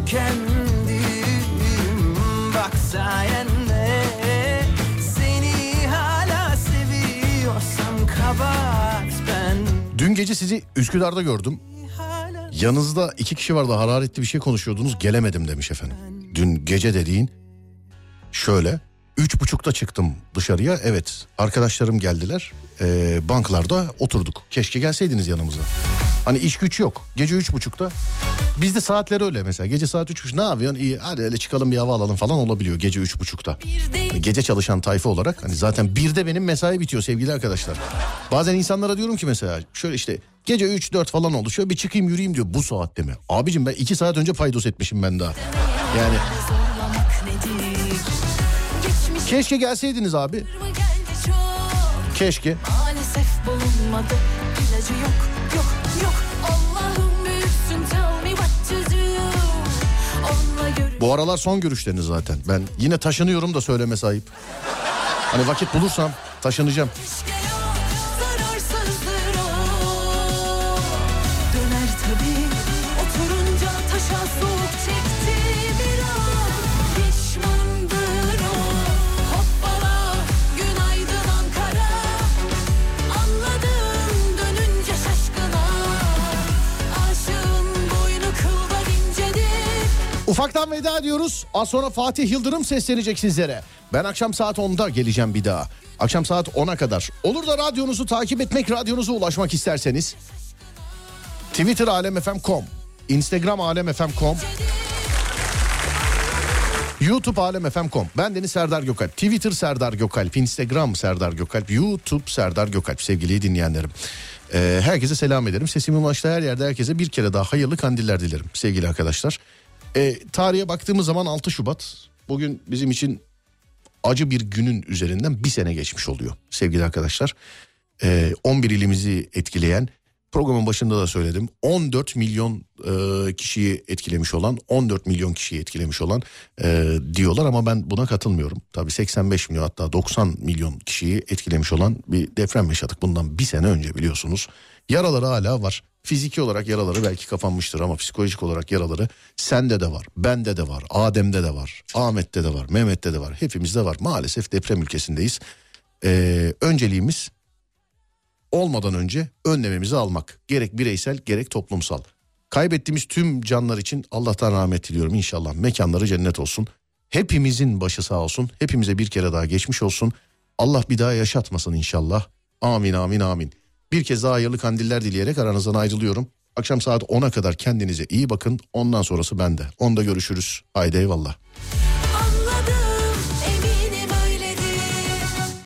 tükendim bak sayende Seni hala seviyorsam kabahat ben Dün gece sizi Üsküdar'da gördüm. Yanınızda iki kişi vardı hararetli bir şey konuşuyordunuz gelemedim demiş efendim. Dün gece dediğin şöyle üç buçukta çıktım dışarıya evet arkadaşlarım geldiler Ee, banklarda oturduk keşke gelseydiniz yanımıza. Hani iş güç yok gece üç buçukta bizde saatler öyle mesela gece saat üç buçuk ne yapıyorsun iyi hadi öyle çıkalım bir hava alalım falan olabiliyor gece üç buçukta. Hani gece çalışan tayfa olarak hani zaten birde benim mesai bitiyor sevgili arkadaşlar. Bazen insanlara diyorum ki mesela şöyle işte gece 3-4 falan oldu bir çıkayım yürüyeyim diyor bu saatte mi? Abicim ben 2 saat önce paydos etmişim ben daha. Yani keşke gelseydiniz abi. Keşke. Maalesef bulunmadı ilacı yok yok yok Allah'ım büyüksün tell me what to do Onunla görüş Bu aralar son görüşleriniz zaten. Ben yine taşınıyorum da söyleme sahip. Hani vakit bulursam taşınacağım. zararsızdır veda ediyoruz. Az sonra Fatih Yıldırım seslenecek sizlere. Ben akşam saat 10'da geleceğim bir daha. Akşam saat 10'a kadar. Olur da radyonuzu takip etmek, radyonuza ulaşmak isterseniz Twitter alemfm.com, Instagram alemfm.com, YouTube alemfm.com. Ben Deniz Serdar Gökalp. Twitter Serdar Gökalp, Instagram Serdar Gökalp, YouTube Serdar Gökalp sevgili dinleyenlerim. Ee, herkese selam ederim. Sesimin ulaştığı her yerde herkese bir kere daha hayırlı kandiller dilerim sevgili arkadaşlar. Ee, tarihe baktığımız zaman 6 Şubat. Bugün bizim için acı bir günün üzerinden bir sene geçmiş oluyor sevgili arkadaşlar. Ee, 11 ilimizi etkileyen programın başında da söyledim 14 milyon e, kişiyi etkilemiş olan 14 milyon kişiyi etkilemiş olan e, diyorlar ama ben buna katılmıyorum. Tabii 85 milyon hatta 90 milyon kişiyi etkilemiş olan bir deprem yaşadık bundan bir sene önce biliyorsunuz. Yaraları hala var. Fiziki olarak yaraları belki kapanmıştır ama psikolojik olarak yaraları sende de var, bende de var, Adem'de de var, Ahmet'te de var, Mehmet'te de var, hepimizde var. Maalesef deprem ülkesindeyiz. Ee, önceliğimiz olmadan önce önlememizi almak. Gerek bireysel gerek toplumsal. Kaybettiğimiz tüm canlar için Allah'tan rahmet diliyorum inşallah. Mekanları cennet olsun. Hepimizin başı sağ olsun. Hepimize bir kere daha geçmiş olsun. Allah bir daha yaşatmasın inşallah. Amin amin amin. Bir kez daha hayırlı kandiller dileyerek aranızdan ayrılıyorum. Akşam saat 10'a kadar kendinize iyi bakın. Ondan sonrası bende. Onda görüşürüz. Haydi eyvallah.